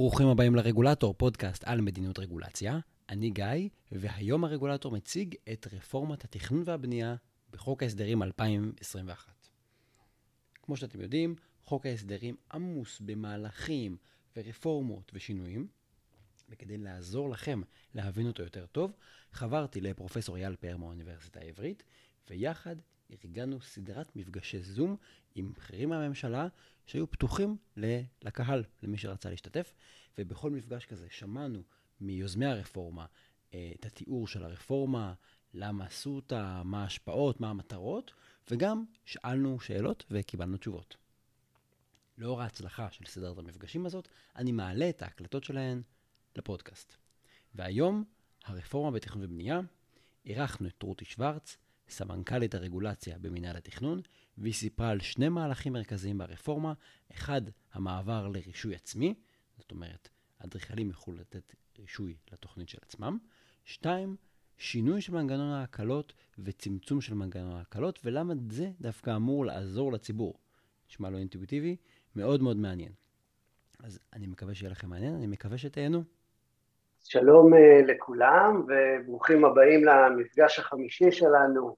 ברוכים הבאים לרגולטור, פודקאסט על מדיניות רגולציה. אני גיא, והיום הרגולטור מציג את רפורמת התכנון והבנייה בחוק ההסדרים 2021. כמו שאתם יודעים, חוק ההסדרים עמוס במהלכים ורפורמות ושינויים, וכדי לעזור לכם להבין אותו יותר טוב, חברתי לפרופסור אייל פאר מהאוניברסיטה העברית, ויחד ארגנו סדרת מפגשי זום עם בכירים מהממשלה שהיו פתוחים לקהל, למי שרצה להשתתף, ובכל מפגש כזה שמענו מיוזמי הרפורמה אה, את התיאור של הרפורמה, למה עשו אותה, מה ההשפעות, מה המטרות, וגם שאלנו שאלות וקיבלנו תשובות. לאור ההצלחה של סדרת המפגשים הזאת, אני מעלה את ההקלטות שלהן לפודקאסט. והיום, הרפורמה בתכנון ובנייה, אירחנו את רותי שוורץ, סמנכ"לית הרגולציה במינהל התכנון, והיא סיפרה על שני מהלכים מרכזיים ברפורמה. אחד, המעבר לרישוי עצמי, זאת אומרת, אדריכלים יוכלו לתת רישוי לתוכנית של עצמם. שתיים, שינוי של מנגנון ההקלות וצמצום של מנגנון ההקלות, ולמה זה דווקא אמור לעזור לציבור. נשמע לא אינטואיטיבי, מאוד מאוד מעניין. אז אני מקווה שיהיה לכם מעניין, אני מקווה שתהנו. שלום uh, לכולם וברוכים הבאים למפגש החמישי שלנו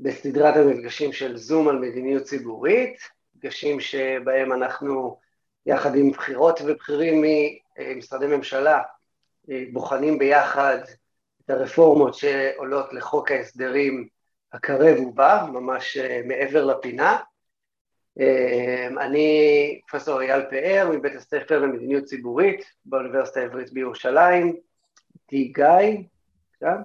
בסדרת המפגשים של זום על מדיניות ציבורית, מפגשים שבהם אנחנו יחד עם בחירות ובכירים ממשרדי ממשלה אה, בוחנים ביחד את הרפורמות שעולות לחוק ההסדרים הקרב ובא, ממש אה, מעבר לפינה. אה, אני פרופסור אייל פאר מבית הספר למדיניות ציבורית באוניברסיטה העברית בירושלים, איתי גיא, עכשיו.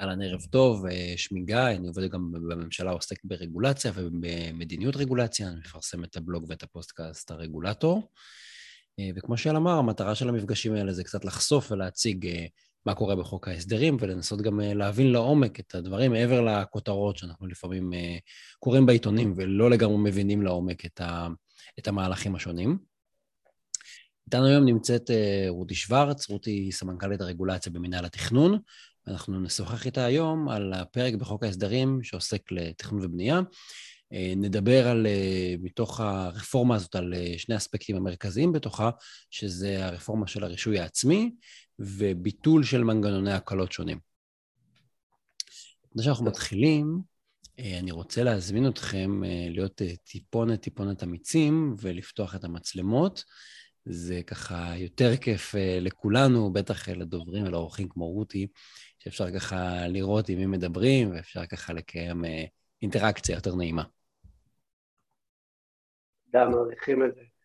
אהלן, ערב טוב, אה, שמי גיא, אני עובד גם בממשלה, עוסק ברגולציה ובמדיניות רגולציה, אני מפרסם את הבלוג ואת הפודקאסט הרגולטור. אה, וכמו שגל אמר, המטרה של המפגשים האלה זה קצת לחשוף ולהציג אה, מה קורה בחוק ההסדרים, ולנסות גם להבין לעומק את הדברים מעבר לכותרות שאנחנו לפעמים קוראים בעיתונים ולא לגמרי מבינים לעומק את, ה, את המהלכים השונים. איתנו היום נמצאת רותי שוורץ, רותי היא סמנכ"לית הרגולציה במינהל התכנון, אנחנו נשוחח איתה היום על הפרק בחוק ההסדרים שעוסק לתכנון ובנייה. אה, נדבר על, אה, מתוך הרפורמה הזאת, על אה, שני אספקטים המרכזיים בתוכה, שזה הרפורמה של הרישוי העצמי וביטול של מנגנוני הקלות שונים. לפני שאנחנו מתחילים, אני רוצה להזמין אתכם להיות טיפונת טיפונת אמיצים ולפתוח את המצלמות. זה ככה יותר כיף לכולנו, בטח לדוברים ולאורחים כמו רותי, שאפשר ככה לראות עם מי מדברים, ואפשר ככה לקיים אה, אינטראקציה יותר נעימה. גם מעריכים את זה.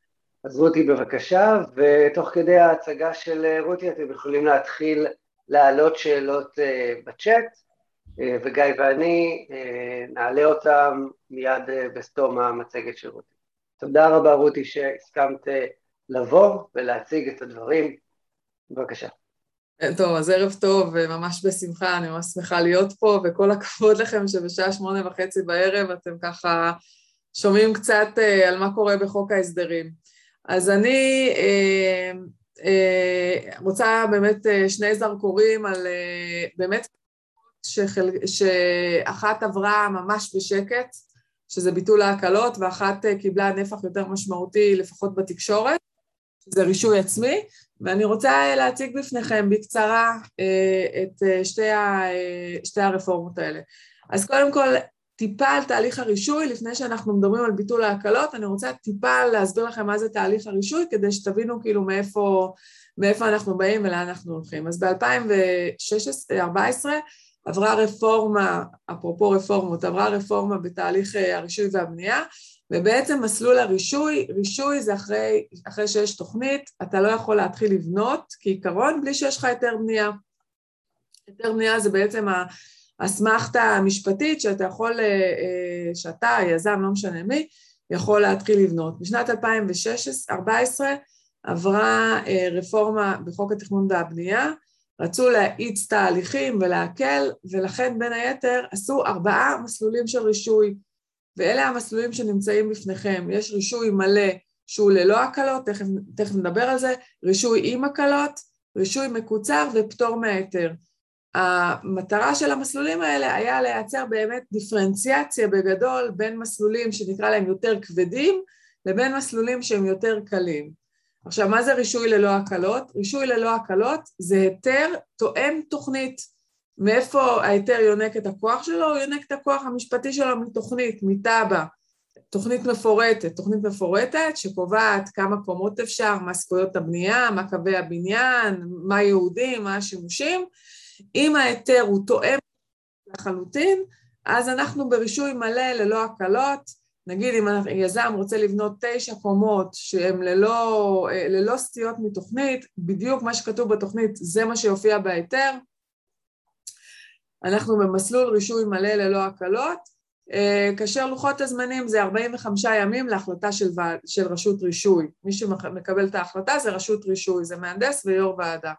אז רותי בבקשה, ותוך כדי ההצגה של אה, רותי אתם יכולים להתחיל להעלות שאלות אה, בצ'אט, וגיא ואני נעלה אותם מיד בסתום המצגת של רותי. תודה רבה רותי שהסכמת לבוא ולהציג את הדברים. בבקשה. טוב, אז ערב טוב, וממש בשמחה, אני ממש שמחה להיות פה, וכל הכבוד לכם שבשעה שמונה וחצי בערב אתם ככה שומעים קצת אה, על מה קורה בחוק ההסדרים. אז אני אה, אה, רוצה באמת אה, שני זרקורים על אה, באמת שחל, שאחת עברה ממש בשקט, שזה ביטול ההקלות, ואחת אה, קיבלה נפח יותר משמעותי, לפחות בתקשורת, שזה רישוי עצמי, ואני רוצה להציג בפניכם בקצרה אה, את אה, שתי, ה, אה, שתי הרפורמות האלה. אז קודם כל, טיפה על תהליך הרישוי, לפני שאנחנו מדברים על ביטול ההקלות, אני רוצה טיפה להסביר לכם מה זה תהליך הרישוי, כדי שתבינו כאילו מאיפה, מאיפה אנחנו באים ולאן אנחנו הולכים. אז ב-2014 עברה רפורמה, אפרופו רפורמות, עברה רפורמה בתהליך הרישוי והבנייה, ובעצם מסלול הרישוי, רישוי זה אחרי, אחרי שיש תוכנית, אתה לא יכול להתחיל לבנות כעיקרון בלי שיש לך היתר בנייה. היתר בנייה זה בעצם האסמכתה המשפטית שאתה יכול, אה, אה, שאתה, היזם, לא משנה מי, יכול להתחיל לבנות. בשנת 2014 עברה אה, רפורמה בחוק התכנון והבנייה, רצו להאיץ תהליכים ולהקל, ולכן בין היתר עשו ארבעה מסלולים של רישוי. ואלה המסלולים שנמצאים בפניכם. יש רישוי מלא שהוא ללא הקלות, תכף, תכף נדבר על זה, רישוי עם הקלות, רישוי מקוצר ופטור מההיתר. המטרה של המסלולים האלה היה לייצר באמת דיפרנציאציה בגדול בין מסלולים שנקרא להם יותר כבדים לבין מסלולים שהם יותר קלים. עכשיו, מה זה רישוי ללא הקלות? רישוי ללא הקלות זה היתר תואם תוכנית. מאיפה ההיתר יונק את הכוח שלו? הוא יונק את הכוח המשפטי שלו מתוכנית, מתב"ע. תוכנית מפורטת, תוכנית מפורטת שקובעת כמה קומות אפשר, מה זכויות הבנייה, מה קווי הבניין, מה יהודים, מה השימושים. אם ההיתר הוא תואם לחלוטין, אז אנחנו ברישוי מלא ללא הקלות. נגיד אם יזם רוצה לבנות תשע קומות שהן ללא, ללא סטיות מתוכנית, בדיוק מה שכתוב בתוכנית זה מה שיופיע בהיתר. אנחנו במסלול רישוי מלא ללא הקלות, אה, כאשר לוחות הזמנים זה 45 ימים להחלטה של, ועד, של רשות רישוי. מי שמקבל את ההחלטה זה רשות רישוי, זה מהנדס ויו"ר ועדה.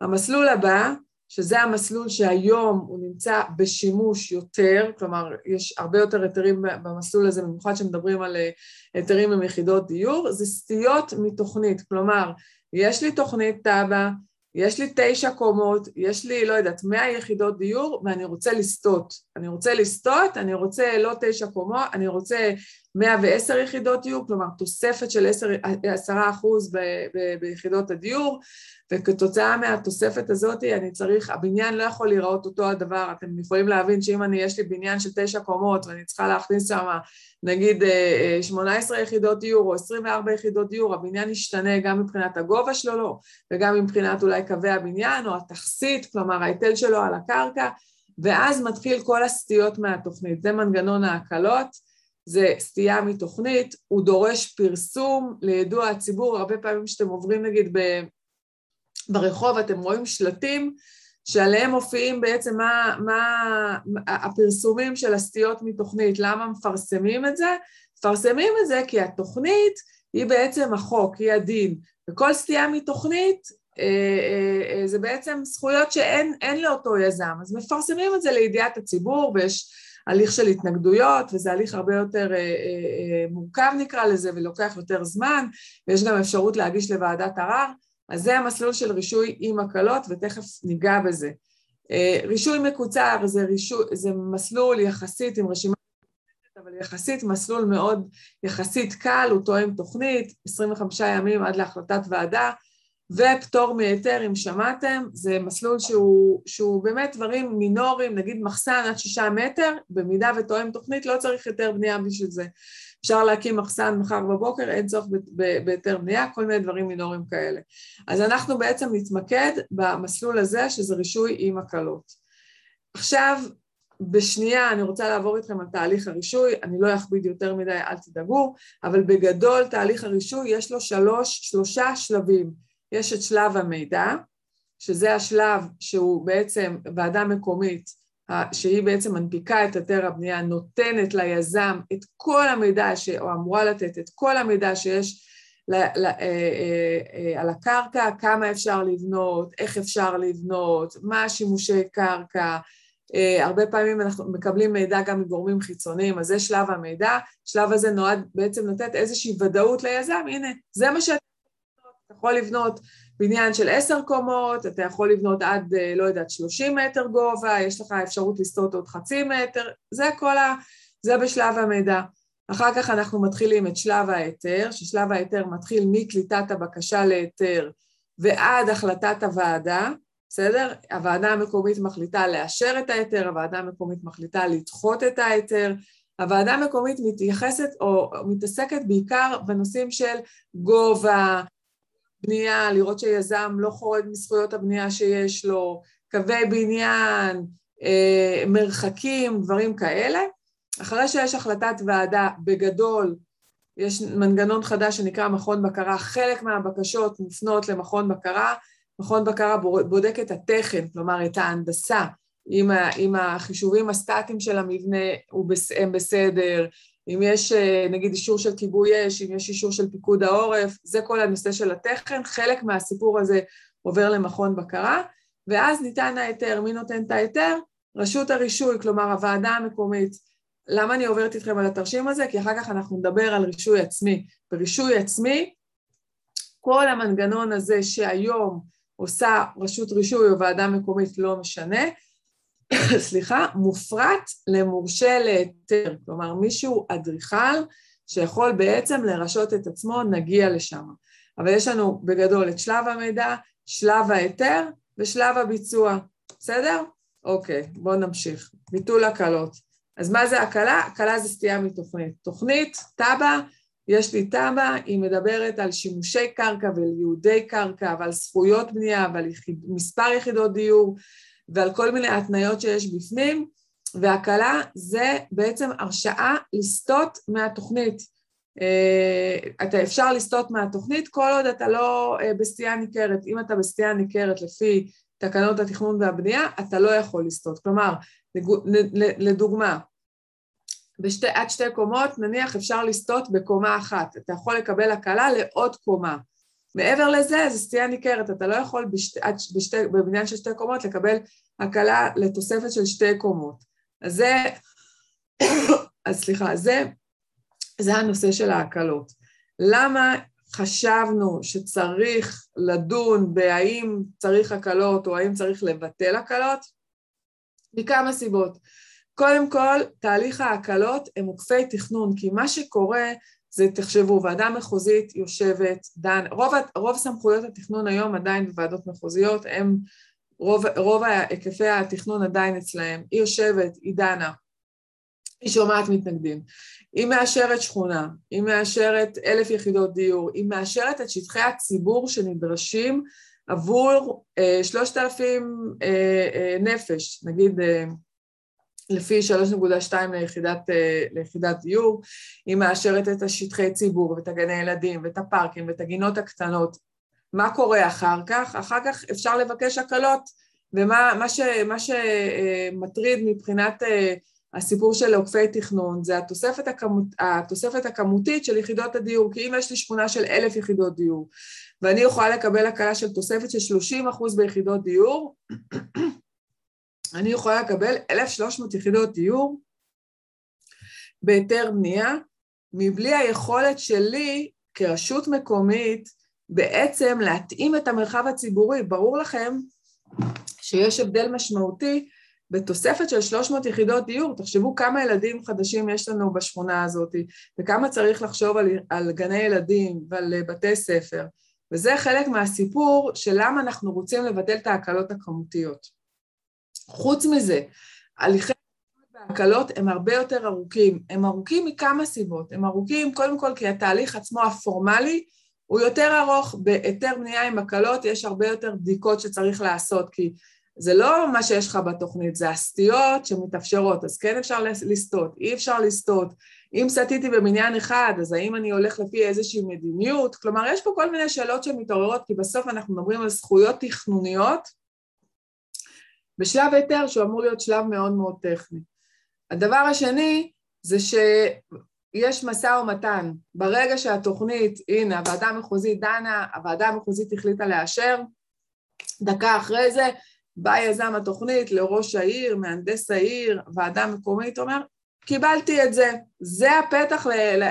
המסלול הבא, שזה המסלול שהיום הוא נמצא בשימוש יותר, כלומר יש הרבה יותר היתרים במסלול הזה, במיוחד שמדברים על אה, היתרים עם יחידות דיור, זה סטיות מתוכנית, כלומר יש לי תוכנית תב"ע, יש לי תשע קומות, יש לי, לא יודעת, מאה יחידות דיור ואני רוצה לסטות. אני רוצה לסטות, אני רוצה לא תשע קומות, אני רוצה מאה ועשר יחידות דיור, כלומר תוספת של עשרה אחוז ב, ב, ביחידות הדיור, וכתוצאה מהתוספת הזאת אני צריך, הבניין לא יכול להיראות אותו הדבר, אתם יכולים להבין שאם אני, יש לי בניין של תשע קומות ואני צריכה להכניס שם נגיד 18 אה, אה, יחידות דיור או 24 יחידות דיור, הבניין ישתנה גם מבחינת הגובה שלו לא, וגם מבחינת אולי קווי הבניין או התכסית, כלומר ההיטל שלו על הקרקע, ואז מתחיל כל הסטיות מהתוכנית, זה מנגנון ההקלות, זה סטייה מתוכנית, הוא דורש פרסום. לידוע הציבור, הרבה פעמים שאתם עוברים נגיד ברחוב אתם רואים שלטים שעליהם מופיעים בעצם מה, מה הפרסומים של הסטיות מתוכנית, למה מפרסמים את זה? מפרסמים את זה כי התוכנית היא בעצם החוק, היא הדין, וכל סטייה מתוכנית אה, אה, אה, זה בעצם זכויות שאין לאותו יזם, אז מפרסמים את זה לידיעת הציבור ויש הליך של התנגדויות וזה הליך הרבה יותר מורכב נקרא לזה ולוקח יותר זמן ויש גם אפשרות להגיש לוועדת ערר אז זה המסלול של רישוי עם הקלות, ותכף ניגע בזה. אה, רישוי מקוצר זה, רישוי, זה מסלול יחסית עם רשימה, אבל יחסית מסלול מאוד יחסית קל, הוא תואם תוכנית, 25 ימים עד להחלטת ועדה, ופטור מהיתר, אם שמעתם, זה מסלול שהוא, שהוא באמת דברים מינוריים, נגיד מחסן עד שישה מטר, במידה ותואם תוכנית לא צריך היתר בנייה בשביל זה. אפשר להקים מחסן מחר בבוקר, אין צורך בהיתר בנייה, כל מיני דברים מינוריים כאלה. אז אנחנו בעצם נתמקד במסלול הזה, שזה רישוי עם הקלות. עכשיו, בשנייה אני רוצה לעבור איתכם על תהליך הרישוי, אני לא אכביד יותר מדי, אל תדאגו, אבל בגדול תהליך הרישוי יש לו שלוש, שלושה שלבים. יש את שלב המידע, שזה השלב שהוא בעצם ועדה מקומית שהיא בעצם מנפיקה את היתר הבנייה, נותנת ליזם את כל המידע, ש... או אמורה לתת את כל המידע שיש ל... ל... אה, אה, אה, על הקרקע, כמה אפשר לבנות, איך אפשר לבנות, מה השימושי קרקע, הרבה פעמים אנחנו מקבלים מידע גם מגורמים חיצוניים, אז זה שלב המידע, השלב הזה נועד בעצם לתת איזושהי ודאות ליזם, הנה, זה מה שאתה יכול לבנות בניין של עשר קומות, אתה יכול לבנות עד, אה, לא יודעת, שלושים מטר גובה, יש לך אפשרות לסטות עוד חצי מטר, זה כל ה... זה בשלב המידע. אחר כך אנחנו מתחילים את שלב ההיתר, ששלב ההיתר מתחיל מקליטת הבקשה להיתר ועד החלטת הוועדה, בסדר? הוועדה המקומית מחליטה לאשר את ההיתר, הוועדה המקומית מחליטה לדחות את ההיתר, הוועדה המקומית מתייחסת או מתעסקת בעיקר בנושאים של גובה, בנייה, לראות שיזם לא חורג מזכויות הבנייה שיש לו, קווי בניין, אה, מרחקים, דברים כאלה. אחרי שיש החלטת ועדה, בגדול, יש מנגנון חדש שנקרא מכון בקרה, חלק מהבקשות מופנות למכון בקרה, מכון בקרה בודק את התכן, כלומר את ההנדסה, אם החישובים הסטטיים של המבנה הם בסדר, אם יש אה, נגיד אישור של כיבוי אש, אם יש אישור של פיקוד העורף, זה כל הנושא של התכן, חלק מהסיפור הזה עובר למכון בקרה, ואז ניתן ההיתר, מי נותן את ההיתר? רשות הרישוי, כלומר הוועדה המקומית. למה אני עוברת איתכם על התרשים הזה? כי אחר כך אנחנו נדבר על רישוי עצמי. ברישוי עצמי, כל המנגנון הזה שהיום עושה רשות רישוי או ועדה מקומית לא משנה, סליחה, מופרט למורשה להיתר, כלומר מישהו אדריכל שיכול בעצם לרשות את עצמו, נגיע לשם. אבל יש לנו בגדול את שלב המידע, שלב ההיתר ושלב הביצוע, בסדר? אוקיי, בואו נמשיך. ביטול הקלות. אז מה זה הקלה? הקלה זה סטייה מתוכנית. תוכנית, תב"ע, יש לי תב"ע, היא מדברת על שימושי קרקע ועל ייעודי קרקע ועל זכויות בנייה ועל יחיד, מספר יחידות דיור ועל כל מיני התניות שיש בפנים, והקלה זה בעצם הרשאה לסטות מהתוכנית. אה, אתה אפשר לסטות מהתוכנית כל עוד אתה לא אה, בסטייה ניכרת. אם אתה בסטייה ניכרת לפי תקנות התכנון והבנייה, אתה לא יכול לסטות. כלומר, לדוגמה, בשתי, עד שתי קומות, נניח אפשר לסטות בקומה אחת, אתה יכול לקבל הקלה לעוד קומה. מעבר לזה, זו סטייה ניכרת, אתה לא יכול בשתי, בשתי, בבניין של שתי קומות לקבל הקלה לתוספת של שתי קומות. אז זה, אז סליחה, זה, זה הנושא של ההקלות. למה חשבנו שצריך לדון בהאם צריך הקלות או האם צריך לבטל הקלות? מכמה סיבות. קודם כל, תהליך ההקלות הם עוקפי תכנון, כי מה שקורה זה, תחשבו, ועדה מחוזית יושבת, דן, רוב, רוב סמכויות התכנון היום עדיין בוועדות מחוזיות, הם, רוב, רוב היקפי התכנון עדיין אצלהם, היא יושבת, היא דנה, היא שומעת מתנגדים, היא מאשרת שכונה, היא מאשרת אלף יחידות דיור, היא מאשרת את שטחי הציבור שנדרשים עבור אה, שלושת אלפים אה, אה, נפש, נגיד אה, לפי 3.2 ליחידת, אה, ליחידת דיור, היא מאשרת את השטחי ציבור ואת הגני ילדים ואת הפארקים ואת הגינות הקטנות. מה קורה אחר כך? אחר כך אפשר לבקש הקלות, ומה מה ש, מה שמטריד מבחינת אה, הסיפור של עוקפי תכנון זה התוספת, הכמות, התוספת הכמותית של יחידות הדיור, כי אם יש לי שכונה של אלף יחידות דיור ואני יכולה לקבל הקלה של תוספת של 30 אחוז ביחידות דיור, אני יכולה לקבל 1,300 יחידות דיור בהיתר בנייה, מבלי היכולת שלי כרשות מקומית בעצם להתאים את המרחב הציבורי. ברור לכם שיש הבדל משמעותי בתוספת של 300 יחידות דיור. תחשבו כמה ילדים חדשים יש לנו בשכונה הזאת, וכמה צריך לחשוב על, על גני ילדים ועל בתי ספר. וזה חלק מהסיפור של למה אנחנו רוצים לבטל את ההקלות הכמותיות. חוץ מזה, הליכי ההקלות הם הרבה יותר ארוכים. הם ארוכים מכמה סיבות. הם ארוכים קודם כל כי התהליך עצמו הפורמלי הוא יותר ארוך. בהיתר בנייה עם הקלות יש הרבה יותר בדיקות שצריך לעשות, כי זה לא מה שיש לך בתוכנית, זה הסטיות שמתאפשרות, אז כן אפשר לסטות, אי אפשר לסטות. אם סטיתי במניין אחד, אז האם אני הולך לפי איזושהי מדיניות? כלומר, יש פה כל מיני שאלות שמתעוררות, כי בסוף אנחנו מדברים על זכויות תכנוניות, בשלב היתר שהוא אמור להיות שלב מאוד מאוד טכני. הדבר השני זה שיש משא ומתן. ברגע שהתוכנית, הנה, הוועדה המחוזית דנה, הוועדה המחוזית החליטה לאשר, דקה אחרי זה בא יזם התוכנית לראש העיר, מהנדס העיר, ועדה מקומית, אומר, קיבלתי את זה, זה הפתח,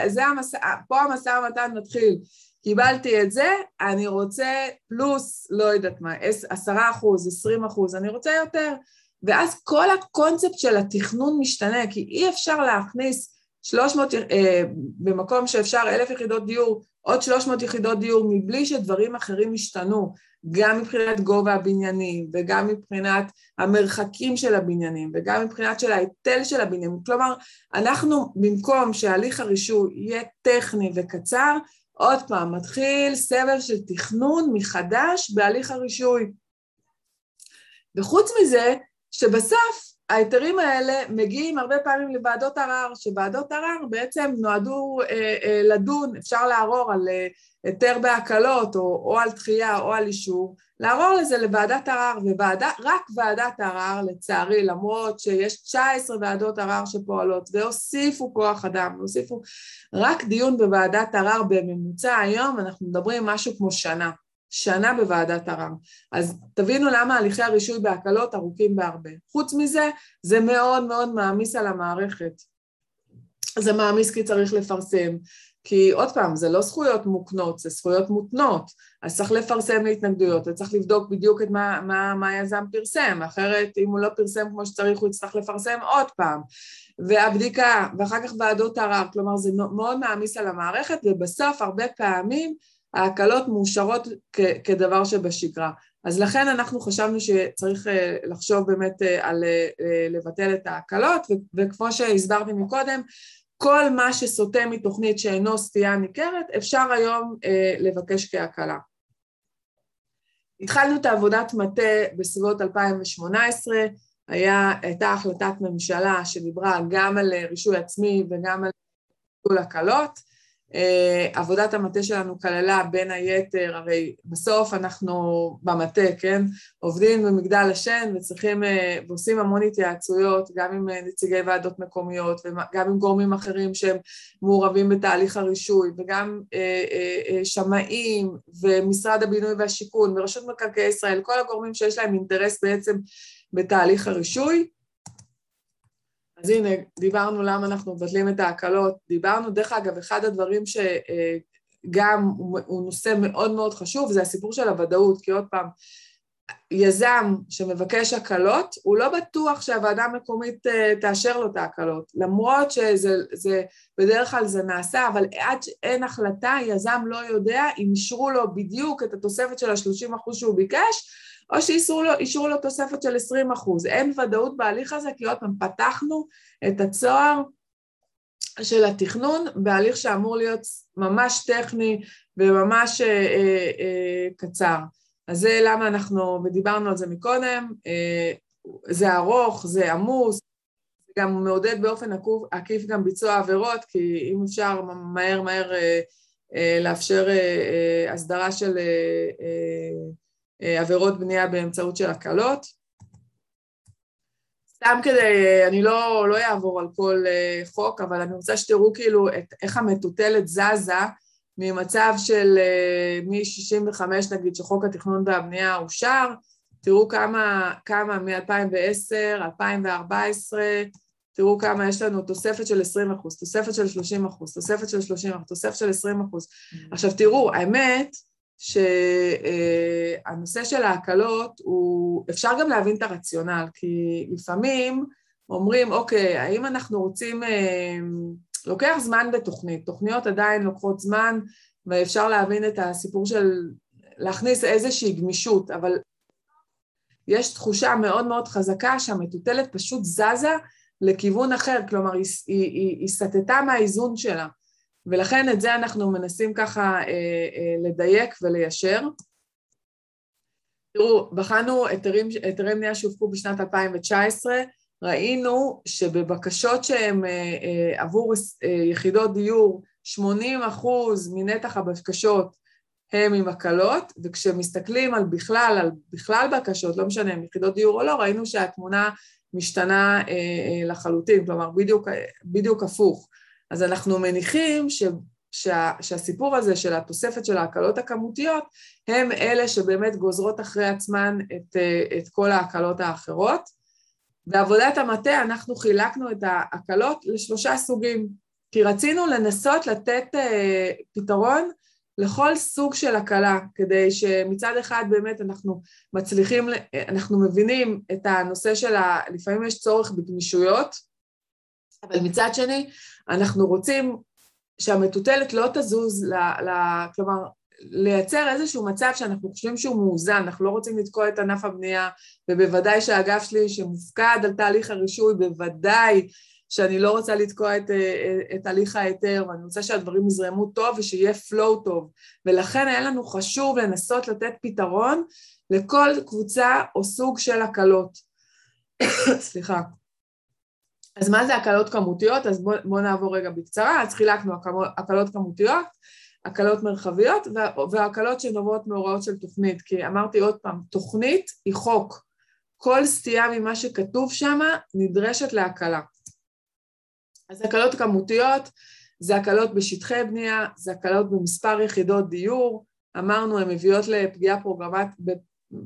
זה המסע, פה המשא ומתן מתחיל. קיבלתי את זה, אני רוצה פלוס, לא יודעת מה, עשרה אחוז, עשרים אחוז, אני רוצה יותר. ואז כל הקונספט של התכנון משתנה, כי אי אפשר להכניס 300, אה, במקום שאפשר אלף יחידות דיור, עוד 300 יחידות דיור, מבלי שדברים אחרים ישתנו, גם מבחינת גובה הבניינים, וגם מבחינת המרחקים של הבניינים, וגם מבחינת של ההיטל של הבניינים. כלומר, אנחנו, במקום שהליך הרישוי יהיה טכני וקצר, עוד פעם, מתחיל סבב של תכנון מחדש בהליך הרישוי. וחוץ מזה, שבסוף ההיתרים האלה מגיעים הרבה פעמים לוועדות ערר, שוועדות ערר בעצם נועדו אה, אה, לדון, אפשר לערור על אה, היתר בהקלות או, או על דחייה או על אישור, לערור לזה לוועדת ערר, ורק ועדת ערר לצערי, למרות שיש 19 ועדות ערר שפועלות והוסיפו כוח אדם, והוסיפו רק דיון בוועדת ערר בממוצע היום, אנחנו מדברים משהו כמו שנה, שנה בוועדת ערר. אז תבינו למה הליכי הרישוי בהקלות ארוכים בהרבה. חוץ מזה, זה מאוד מאוד מעמיס על המערכת. זה מעמיס כי צריך לפרסם, כי עוד פעם, זה לא זכויות מוקנות, זה זכויות מותנות, אז צריך לפרסם להתנגדויות, וצריך לבדוק בדיוק את מה, מה, מה היזם פרסם, אחרת אם הוא לא פרסם כמו שצריך הוא יצטרך לפרסם עוד פעם, והבדיקה, ואחר כך ועדות ערר, כלומר זה מאוד מעמיס על המערכת, ובסוף הרבה פעמים ההקלות מאושרות כ- כדבר שבשגרה. אז לכן אנחנו חשבנו שצריך לחשוב באמת על לבטל את ההקלות, וכמו שהסברתי מקודם, כל מה שסוטה מתוכנית שאינו סטייה ניכרת, אפשר היום לבקש כהקלה. התחלנו את העבודת מטה בסביבות 2018, היה, הייתה החלטת ממשלה שדיברה גם על רישוי עצמי וגם על ביטול הקלות. Uh, עבודת המטה שלנו כללה בין היתר, הרי בסוף אנחנו במטה, כן, עובדים במגדל השן וצריכים, uh, ועושים המון התייעצויות, גם עם uh, נציגי ועדות מקומיות וגם עם גורמים אחרים שהם מעורבים בתהליך הרישוי, וגם שמאים ומשרד הבינוי והשיכון ורשות מקרקעי ישראל, כל הגורמים שיש להם אינטרס בעצם בתהליך הרישוי. אז הנה, דיברנו למה אנחנו מבטלים את ההקלות, דיברנו, דרך אגב, אחד הדברים שגם הוא נושא מאוד מאוד חשוב, זה הסיפור של הוודאות, כי עוד פעם, יזם שמבקש הקלות, הוא לא בטוח שהוועדה המקומית אה, תאשר לו את ההקלות, למרות שזה, בדרך כלל זה נעשה, אבל עד שאין החלטה, יזם לא יודע אם אישרו לו בדיוק את התוספת של ה-30% שהוא ביקש, או שאישרו לו, לו תוספת של 20 אחוז. אין ודאות בהליך הזה, כי עוד פעם, פתחנו את הצוהר של התכנון בהליך שאמור להיות ממש טכני וממש אה, אה, אה, קצר. אז זה למה אנחנו, ודיברנו על זה מקודם, אה, זה ארוך, זה עמוס, זה גם מעודד באופן עקיף גם ביצוע עבירות, כי אם אפשר מהר מהר אה, אה, לאפשר הסדרה של עבירות בנייה באמצעות של הקלות. סתם כדי, אני לא, לא אעבור על כל חוק, אבל אני רוצה שתראו כאילו את, איך המטוטלת זזה ממצב של אה, מ-65 נגיד שחוק התכנון והבנייה אושר, תראו כמה, כמה מ-2010, 2014, תראו כמה יש לנו תוספת של 20 אחוז, תוספת של 30 אחוז, תוספת של 30 אחוז, תוספת של 20 אחוז. Mm-hmm. עכשיו תראו, האמת, שהנושא של ההקלות הוא, אפשר גם להבין את הרציונל, כי לפעמים אומרים, אוקיי, האם אנחנו רוצים, אה, לוקח זמן בתוכנית, תוכניות עדיין לוקחות זמן, ואפשר להבין את הסיפור של להכניס איזושהי גמישות, אבל יש תחושה מאוד מאוד חזקה שהמטוטלת פשוט זזה לכיוון אחר, כלומר היא, היא, היא, היא סטתה מהאיזון שלה. ולכן את זה אנחנו מנסים ככה אה, אה, לדייק וליישר. תראו, בחנו היתרים, היתרי בנייה שהופקו בשנת 2019, ראינו שבבקשות שהן אה, אה, עבור אה, יחידות דיור, 80 אחוז מנתח הבקשות הם עם הקלות, וכשמסתכלים על בכלל, על בכלל בקשות, לא משנה אם יחידות דיור או לא, ראינו שהתמונה משתנה לחלוטין, כלומר בדיוק, בדיוק הפוך. אז אנחנו מניחים ש, שה, שהסיפור הזה של התוספת של ההקלות הכמותיות הם אלה שבאמת גוזרות אחרי עצמן את, את כל ההקלות האחרות. בעבודת המטה אנחנו חילקנו את ההקלות לשלושה סוגים, כי רצינו לנסות לתת uh, פתרון לכל סוג של הקלה, כדי שמצד אחד באמת אנחנו מצליחים, אנחנו מבינים את הנושא של ה... לפעמים יש צורך בגמישויות, אבל מצד שני אנחנו רוצים שהמטוטלת לא תזוז, ל, ל, כלומר, לייצר איזשהו מצב שאנחנו חושבים שהוא מאוזן, אנחנו לא רוצים לתקוע את ענף הבנייה, ובוודאי שהאגף שלי שמופקד על תהליך הרישוי, בוודאי שאני לא רוצה לתקוע את, את הליך ההיתר, ואני רוצה שהדברים יזרמו טוב ושיהיה flow טוב. ולכן היה לנו חשוב לנסות לתת פתרון לכל קבוצה או סוג של הקלות. סליחה. אז מה זה הקלות כמותיות? אז בואו בוא נעבור רגע בקצרה. אז חילקנו הקלות כמותיות, הקלות מרחביות והקלות שנובעות מהוראות של תוכנית. כי אמרתי עוד פעם, תוכנית היא חוק. כל סטייה ממה שכתוב שם נדרשת להקלה. אז הקלות כמותיות זה הקלות בשטחי בנייה, זה הקלות במספר יחידות דיור, אמרנו הן מביאות לפגיעה פרוגרמת,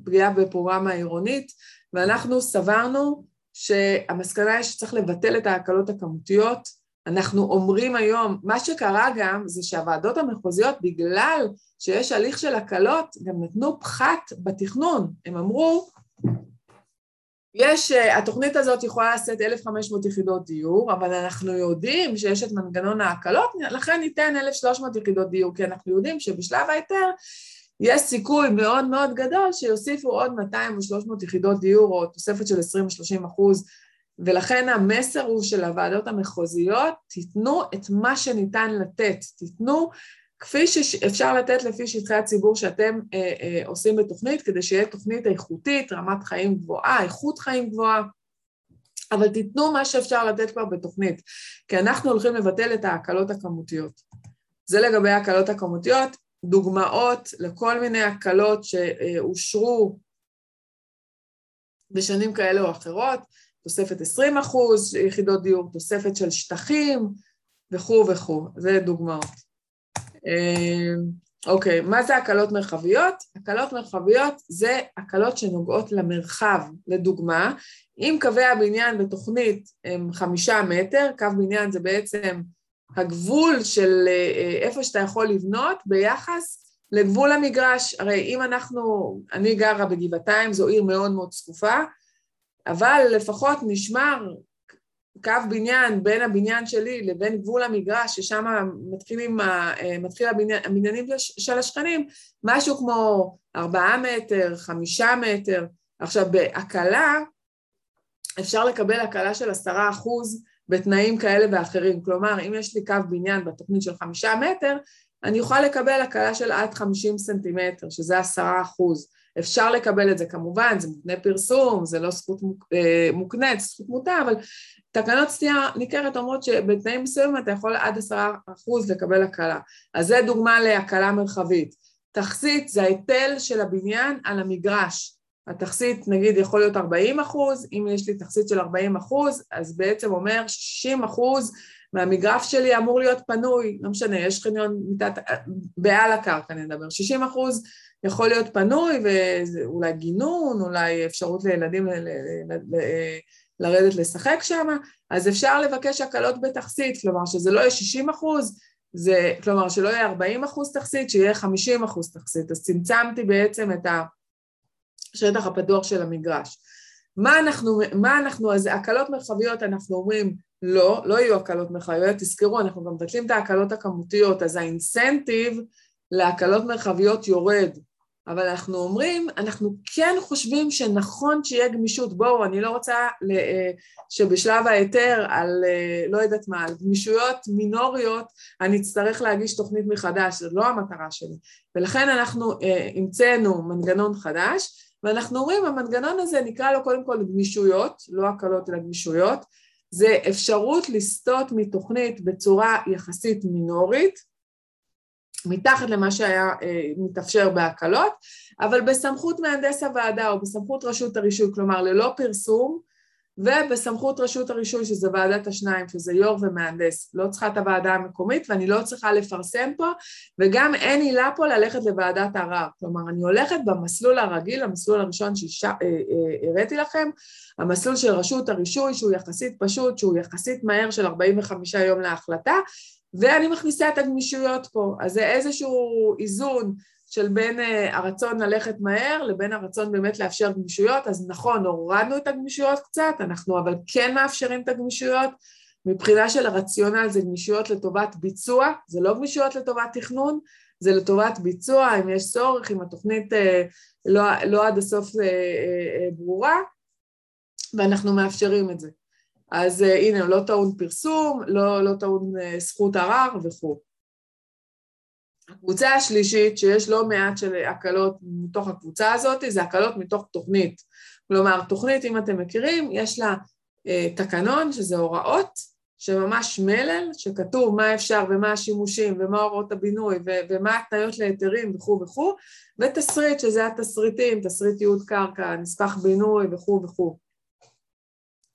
פגיעה בפרוגרמה העירונית, ואנחנו סברנו שהמסקנה היא שצריך לבטל את ההקלות הכמותיות. אנחנו אומרים היום, מה שקרה גם זה שהוועדות המחוזיות, בגלל שיש הליך של הקלות, גם נתנו פחת בתכנון. הם אמרו, יש, אה, התוכנית הזאת יכולה לשאת 1,500 יחידות דיור, אבל אנחנו יודעים שיש את מנגנון ההקלות, לכן ניתן 1,300 יחידות דיור, כי אנחנו יודעים שבשלב ההיתר יש סיכוי מאוד מאוד גדול שיוסיפו עוד 200 או 300 יחידות דיור או תוספת של 20 או 30 אחוז, ולכן המסר הוא של הוועדות המחוזיות, תיתנו את מה שניתן לתת, תיתנו כפי שאפשר לתת לפי שטחי הציבור שאתם אה, אה, עושים בתוכנית, כדי שיהיה תוכנית איכותית, רמת חיים גבוהה, איכות חיים גבוהה, אבל תיתנו מה שאפשר לתת כבר בתוכנית, כי אנחנו הולכים לבטל את ההקלות הכמותיות. זה לגבי ההקלות הכמותיות, דוגמאות לכל מיני הקלות שאושרו בשנים כאלה או אחרות, תוספת 20 אחוז יחידות דיור, תוספת של שטחים וכו' וכו', זה דוגמאות. אמ, אוקיי, מה זה הקלות מרחביות? הקלות מרחביות זה הקלות שנוגעות למרחב. לדוגמה, אם קווי הבניין בתוכנית הם חמישה מטר, קו בניין זה בעצם הגבול של אה, איפה שאתה יכול לבנות ביחס לגבול המגרש. הרי אם אנחנו, אני גרה בגבעתיים, זו עיר מאוד מאוד צפופה, אבל לפחות נשמר קו בניין בין הבניין שלי לבין גבול המגרש, ששם מתחילים, אה, מתחיל הבניין, הבניינים של השכנים, משהו כמו ארבעה מטר, חמישה מטר. עכשיו, בהקלה, אפשר לקבל הקלה של עשרה אחוז בתנאים כאלה ואחרים. כלומר, אם יש לי קו בניין בתוכנית של חמישה מטר, אני אוכל לקבל הקלה של עד חמישים סנטימטר, שזה עשרה אחוז. אפשר לקבל את זה כמובן, זה מותנה פרסום, זה לא זכות אה, מוקנית, זכות מוטה, אבל תקנות סטייה ניכרת אומרות שבתנאים מסוימים אתה יכול עד עשרה אחוז לקבל הקלה. אז זה דוגמה להקלה מרחבית. תכסית זה ההיטל של הבניין על המגרש. התכסית נגיד יכול להיות 40 אחוז, אם יש לי תכסית של 40 אחוז, אז בעצם אומר 60 אחוז מהמגרף שלי אמור להיות פנוי, לא משנה, יש חניון מיטת, בעל הקרקע נדבר, 60 אחוז יכול להיות פנוי ואולי גינון, אולי אפשרות לילדים ל- ל- ל- לרדת לשחק שם, אז אפשר לבקש הקלות בתכסית, כלומר שזה לא יהיה 60 אחוז, זה, כלומר שלא יהיה 40 אחוז תכסית, שיהיה 50 אחוז תכסית, אז צמצמתי בעצם את השטח הפתוח של המגרש. מה אנחנו, מה אנחנו, אז הקלות מרחביות אנחנו אומרים לא, לא יהיו הקלות מרחביות, תזכרו, אנחנו גם מבטלים את ההקלות הכמותיות, אז האינסנטיב להקלות מרחביות יורד, אבל אנחנו אומרים, אנחנו כן חושבים שנכון שיהיה גמישות. בואו, אני לא רוצה אה, שבשלב ההיתר על, אה, לא יודעת מה, על גמישויות מינוריות, אני אצטרך להגיש תוכנית מחדש, זו לא המטרה שלי. ולכן אנחנו אה, המצאנו מנגנון חדש, ואנחנו אומרים, המנגנון הזה נקרא לו קודם כל גמישויות, לא הקלות אלא גמישויות, זה אפשרות לסטות מתוכנית בצורה יחסית מינורית, מתחת למה שהיה אה, מתאפשר בהקלות, אבל בסמכות מהנדס הוועדה או בסמכות רשות הרישוי, כלומר ללא פרסום, ובסמכות רשות הרישוי, שזה ועדת השניים, שזה יו"ר ומהנדס, לא צריכה את הוועדה המקומית ואני לא צריכה לפרסם פה, וגם אין עילה פה ללכת לוועדת ערר. כלומר, אני הולכת במסלול הרגיל, המסלול הראשון שהראיתי אה, אה, לכם, המסלול של רשות הרישוי, שהוא יחסית פשוט, שהוא יחסית מהר של 45 יום להחלטה, ואני מכניסה את הגמישויות פה. אז זה איזשהו איזון של בין אה, הרצון ללכת מהר לבין הרצון באמת לאפשר גמישויות. אז נכון, הורדנו את הגמישויות קצת, אנחנו אבל כן מאפשרים את הגמישויות. מבחינה של הרציונל זה גמישויות לטובת ביצוע, זה לא גמישויות לטובת תכנון, זה לטובת ביצוע, אם יש צורך, אם התוכנית אה, לא, לא עד הסוף אה, ברורה, ואנחנו מאפשרים את זה. אז uh, הנה, לא טעון פרסום, לא, לא טעון uh, זכות ערר וכו'. הקבוצה השלישית, שיש לא מעט של הקלות מתוך הקבוצה הזאת, זה הקלות מתוך תוכנית. כלומר, תוכנית, אם אתם מכירים, יש לה uh, תקנון, שזה הוראות, שממש מלל, שכתוב מה אפשר ומה השימושים ומה הוראות הבינוי ו- ומה התניות להיתרים וכו' וכו', ותסריט, שזה התסריטים, תסריט ייעוד קרקע, נספח בינוי וכו' וכו'.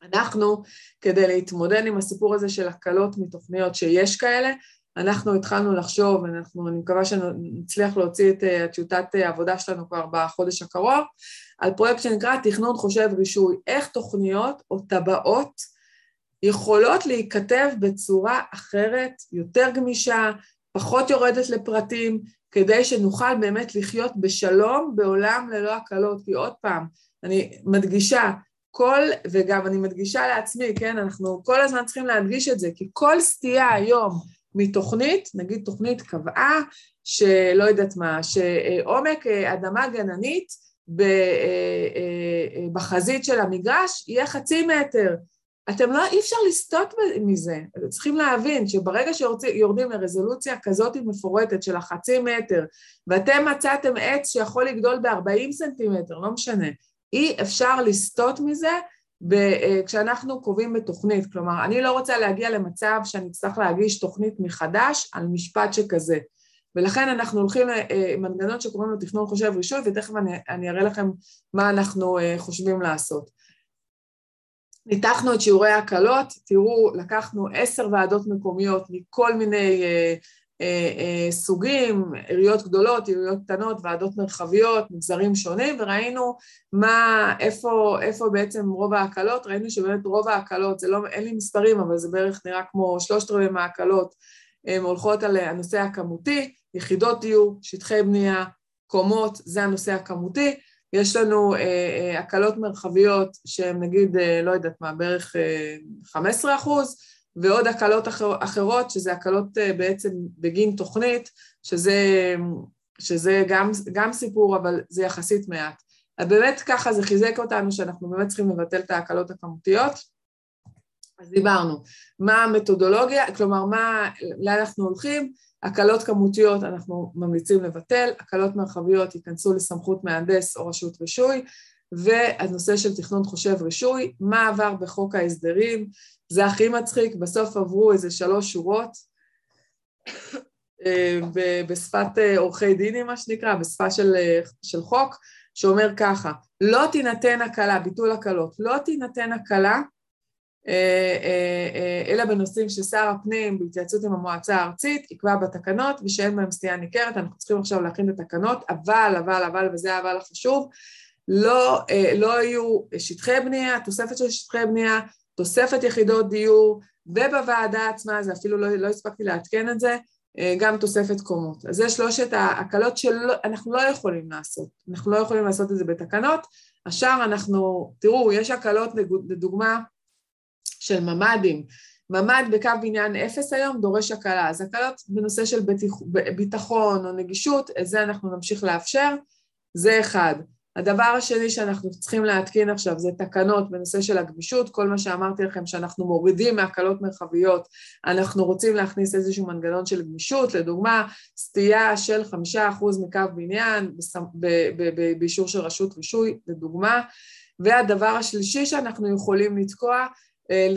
אנחנו, כדי להתמודד עם הסיפור הזה של הקלות מתוכניות שיש כאלה, אנחנו התחלנו לחשוב, ואנחנו, אני מקווה שנצליח להוציא את אה, טיוטת העבודה שלנו כבר בחודש הקרוב, על פרויקט שנקרא תכנון חושב רישוי, איך תוכניות או טבעות יכולות להיכתב בצורה אחרת, יותר גמישה, פחות יורדת לפרטים, כדי שנוכל באמת לחיות בשלום בעולם ללא הקלות, כי עוד פעם, אני מדגישה, כל, וגם אני מדגישה לעצמי, כן, אנחנו כל הזמן צריכים להדגיש את זה, כי כל סטייה היום מתוכנית, נגיד תוכנית קבעה, שלא יודעת מה, שעומק אדמה גננית בחזית של המגרש יהיה חצי מטר. אתם לא, אי אפשר לסטות מזה. אתם צריכים להבין שברגע שיורדים לרזולוציה כזאת מפורטת של החצי מטר, ואתם מצאתם עץ שיכול לגדול ב-40 סנטימטר, לא משנה, אי אפשר לסטות מזה כשאנחנו קובעים בתוכנית. כלומר, אני לא רוצה להגיע למצב שאני אצטרך להגיש תוכנית מחדש על משפט שכזה. ולכן אנחנו הולכים למנגנון שקוראים לו תכנון חושב רישוי, ותכף אני, אני אראה לכם מה אנחנו חושבים לעשות. ניתחנו את שיעורי ההקלות, תראו, לקחנו עשר ועדות מקומיות מכל מיני אה, אה, אה, סוגים, עיריות גדולות, עיריות קטנות, ועדות מרחביות, מגזרים שונים, וראינו מה, איפה, איפה בעצם רוב ההקלות, ראינו שבאמת רוב ההקלות, זה לא, אין לי מספרים, אבל זה בערך נראה כמו שלושת רבעי מההקלות, הן הולכות על הנושא הכמותי, יחידות דיור, שטחי בנייה, קומות, זה הנושא הכמותי, יש לנו אה, אה, הקלות מרחביות שהן נגיד, אה, לא יודעת מה, בערך אה, 15 אחוז, ועוד הקלות אחר, אחרות, שזה הקלות אה, בעצם בגין תוכנית, שזה, שזה גם, גם סיפור, אבל זה יחסית מעט. אז באמת ככה זה חיזק אותנו שאנחנו באמת צריכים לבטל את ההקלות הכמותיות. אז דיברנו, מה המתודולוגיה, כלומר, מה, לאן אנחנו הולכים, הקלות כמותיות אנחנו ממליצים לבטל, הקלות מרחביות ייכנסו לסמכות מהנדס או רשות רישוי, והנושא של תכנון חושב רישוי, מה עבר בחוק ההסדרים, זה הכי מצחיק, בסוף עברו איזה שלוש שורות אה, בשפת אה, עורכי דינים, מה שנקרא, בשפה של, אה, של חוק, שאומר ככה, לא תינתן הקלה, ביטול הקלות, לא תינתן הקלה אלא בנושאים ששר הפנים בהתייעצות עם המועצה הארצית יקבע בתקנות ושאין בהם סטייה ניכרת, אנחנו צריכים עכשיו להכין את התקנות, אבל, אבל, אבל, וזה האבל החשוב, לא, לא יהיו שטחי בנייה, תוספת של שטחי בנייה, תוספת יחידות דיור, ובוועדה עצמה, זה אפילו לא, לא הספקתי לעדכן את זה, גם תוספת קומות. אז זה שלושת ההקלות שאנחנו לא יכולים לעשות, אנחנו לא יכולים לעשות את זה בתקנות, השאר אנחנו, תראו, יש הקלות לדוגמה של ממ"דים. ממ"ד בקו בניין אפס היום דורש הקלה, אז הקלות בנושא של ביטחון או נגישות, את זה אנחנו נמשיך לאפשר, זה אחד. הדבר השני שאנחנו צריכים להתקין עכשיו זה תקנות בנושא של הגמישות, כל מה שאמרתי לכם שאנחנו מורידים מהקלות מרחביות, אנחנו רוצים להכניס איזשהו מנגנון של גמישות, לדוגמה סטייה של חמישה אחוז מקו בניין באישור של רשות רישוי, לדוגמה, והדבר השלישי שאנחנו יכולים לתקוע אה,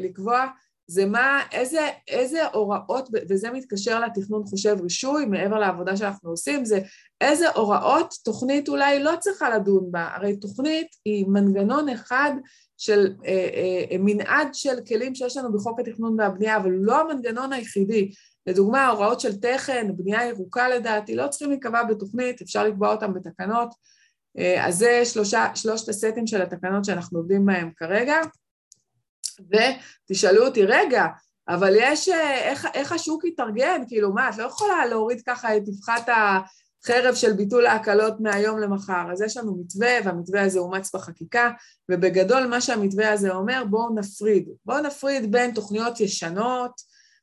לקבוע זה מה, איזה, איזה הוראות, וזה מתקשר לתכנון חושב רישוי, מעבר לעבודה שאנחנו עושים, זה איזה הוראות תוכנית אולי לא צריכה לדון בה. הרי תוכנית היא מנגנון אחד של אה, אה, אה מנעד של כלים שיש לנו בחוק התכנון והבנייה, אבל לא המנגנון היחידי. לדוגמה, הוראות של תכן, בנייה ירוקה לדעתי, לא צריכים להיקבע בתוכנית, אפשר לקבוע אותם בתקנות. אה, אז זה שלושה, שלושת הסטים של התקנות שאנחנו עובדים בהם כרגע. ותשאלו אותי, רגע, אבל יש, אה, איך, איך השוק יתארגן? כאילו, מה, את לא יכולה להוריד ככה את אבחת החרב של ביטול ההקלות מהיום למחר. אז יש לנו מתווה, והמתווה הזה אומץ בחקיקה, ובגדול מה שהמתווה הזה אומר, בואו נפריד. בואו נפריד בין תוכניות ישנות,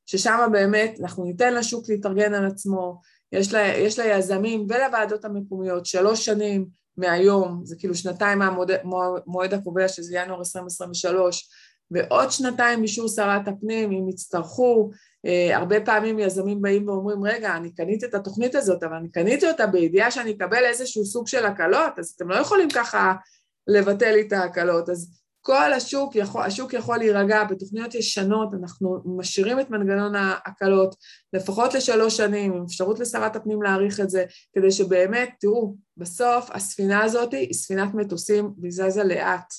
ששם באמת אנחנו ניתן לשוק להתארגן על עצמו, יש, לה, יש ליזמים ולוועדות המקומיות שלוש שנים מהיום, זה כאילו שנתיים מהמועד הקובע שזה ינואר 2023, ועוד שנתיים אישור שרת הפנים, אם יצטרכו. Uh, הרבה פעמים יזמים באים ואומרים, רגע, אני קניתי את התוכנית הזאת, אבל אני קניתי אותה בידיעה שאני אקבל איזשהו סוג של הקלות, אז אתם לא יכולים ככה לבטל לי את ההקלות. אז כל השוק יכול, השוק יכול להירגע, בתוכניות ישנות אנחנו משאירים את מנגנון ההקלות לפחות לשלוש שנים, עם אפשרות לשרת הפנים להאריך את זה, כדי שבאמת, תראו, בסוף הספינה הזאת היא ספינת מטוסים והיא זזה לאט.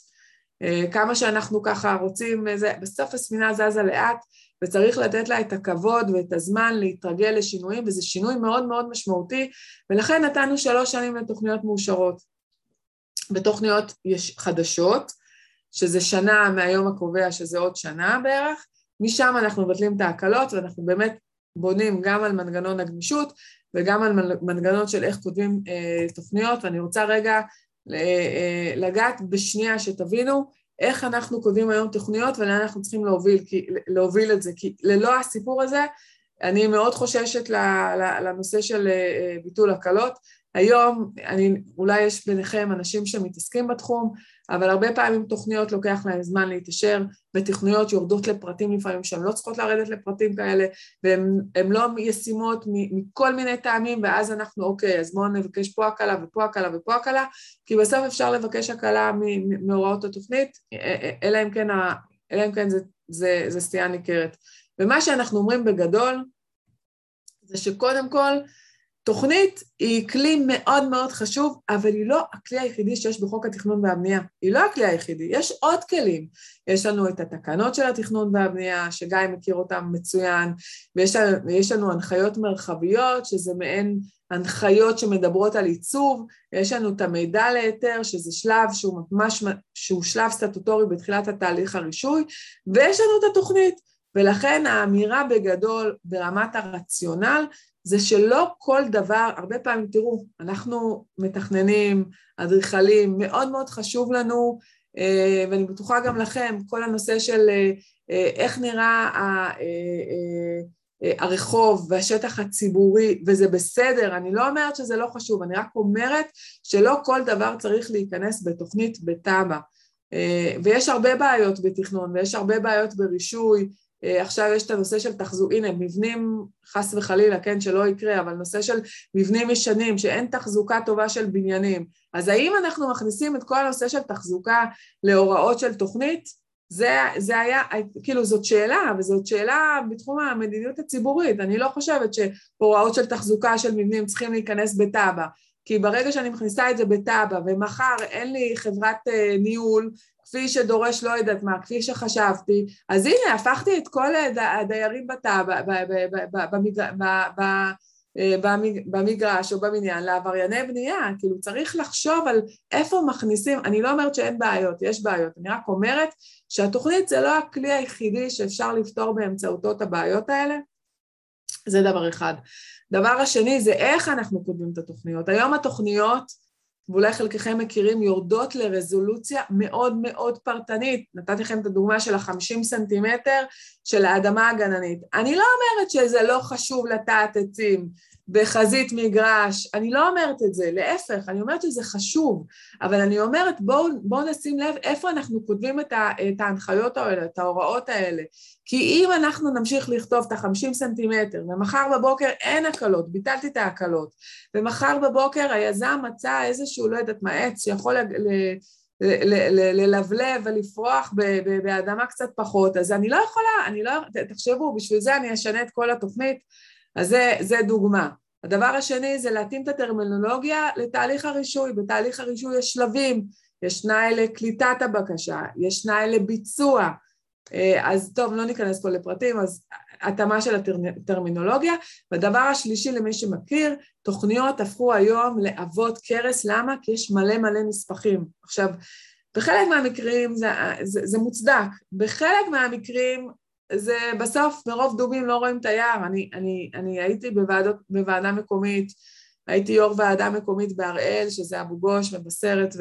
אה, כמה שאנחנו ככה רוצים, זה, בסוף הספינה זזה לאט וצריך לתת לה את הכבוד ואת הזמן להתרגל לשינויים וזה שינוי מאוד מאוד משמעותי ולכן נתנו שלוש שנים לתוכניות מאושרות. בתוכניות יש חדשות, שזה שנה מהיום הקובע שזה עוד שנה בערך, משם אנחנו מבטלים את ההקלות ואנחנו באמת בונים גם על מנגנון הגמישות וגם על מנגנון של איך כותבים אה, תוכניות ואני רוצה רגע לגעת בשנייה שתבינו איך אנחנו כותבים היום תוכניות ולאן אנחנו צריכים להוביל, כי, להוביל את זה, כי ללא הסיפור הזה אני מאוד חוששת לנושא של ביטול הקלות. היום, אני, אולי יש ביניכם אנשים שמתעסקים בתחום, אבל הרבה פעמים תוכניות לוקח להן זמן להתעשר, ותוכניות יורדות לפרטים לפעמים שהן לא צריכות לרדת לפרטים כאלה, והן לא ישימות מכל מיני טעמים, ואז אנחנו, אוקיי, אז בואו נבקש פה הקלה ופה הקלה ופה הקלה, כי בסוף אפשר לבקש הקלה מהוראות התוכנית, אלא אם כן, אלא אם כן זה, זה, זה סטייה ניכרת. ומה שאנחנו אומרים בגדול, זה שקודם כל, תוכנית היא כלי מאוד מאוד חשוב, אבל היא לא הכלי היחידי שיש בחוק התכנון והבנייה. היא לא הכלי היחידי, יש עוד כלים. יש לנו את התקנות של התכנון והבנייה, שגיא מכיר אותן מצוין, ויש לנו הנחיות מרחביות, שזה מעין הנחיות שמדברות על עיצוב, ויש לנו את המידע להיתר, שזה שלב שהוא ממש, שהוא שלב סטטוטורי בתחילת התהליך הרישוי, ויש לנו את התוכנית. ולכן האמירה בגדול ברמת הרציונל זה שלא כל דבר, הרבה פעמים, תראו, אנחנו מתכננים, אדריכלים, מאוד מאוד חשוב לנו, אה, ואני בטוחה גם לכם, כל הנושא של אה, אה, איך נראה הרחוב והשטח הציבורי, וזה בסדר, אני לא אומרת שזה לא חשוב, אני רק אומרת שלא כל דבר צריך להיכנס בתוכנית בתב"ע. ויש הרבה בעיות בתכנון, ויש הרבה בעיות ברישוי, עכשיו יש את הנושא של תחזוק, הנה, מבנים, חס וחלילה, כן, שלא יקרה, אבל נושא של מבנים ישנים, שאין תחזוקה טובה של בניינים. אז האם אנחנו מכניסים את כל הנושא של תחזוקה להוראות של תוכנית? זה, זה היה, כאילו זאת שאלה, וזאת שאלה בתחום המדיניות הציבורית. אני לא חושבת שהוראות של תחזוקה של מבנים צריכים להיכנס בתב"ע, כי ברגע שאני מכניסה את זה בתב"ע, ומחר אין לי חברת uh, ניהול כפי שדורש לא יודעת מה, כפי שחשבתי, אז הנה, הפכתי את כל הדיירים בתא, במגרש או בבניין לעברייני בנייה, כאילו צריך לחשוב על איפה מכניסים, אני לא אומרת שאין בעיות, יש בעיות, אני רק אומרת שהתוכנית זה לא הכלי היחידי שאפשר לפתור באמצעותו את הבעיות האלה, זה דבר אחד. דבר השני זה איך אנחנו כותבים את התוכניות. היום התוכניות ואולי חלקכם מכירים, יורדות לרזולוציה מאוד מאוד פרטנית. נתתי לכם את הדוגמה של החמישים סנטימטר של האדמה הגננית. אני לא אומרת שזה לא חשוב לטעת עצים בחזית מגרש, אני לא אומרת את זה, להפך, אני אומרת שזה חשוב, אבל אני אומרת בואו בוא נשים לב איפה אנחנו כותבים את, ה, את ההנחיות האלה, את ההוראות האלה. כי אם אנחנו נמשיך לכתוב את החמישים סנטימטר, ומחר בבוקר אין הקלות, ביטלתי את ההקלות, ומחר בבוקר היזם מצא איזשהו, לא יודעת מה, עץ שיכול ללבלב ולפרוח באדמה קצת פחות, אז אני לא יכולה, אני לא, תחשבו, בשביל זה אני אשנה את כל התוכנית, אז זה, זה דוגמה. הדבר השני זה להתאים את הטרמינולוגיה לתהליך הרישוי, בתהליך הרישוי יש שלבים, יש תנאי לקליטת הבקשה, יש תנאי לביצוע, אז טוב, לא ניכנס פה לפרטים, אז התאמה של הטרמינולוגיה. והדבר השלישי, למי שמכיר, תוכניות הפכו היום לאבות קרס, למה? כי יש מלא מלא נספחים. עכשיו, בחלק מהמקרים זה, זה, זה מוצדק, בחלק מהמקרים זה בסוף מרוב דובים לא רואים את היער. אני, אני, אני הייתי בוועדות, בוועדה מקומית, הייתי יו"ר ועדה מקומית בהראל, שזה אבו גוש ומבשרת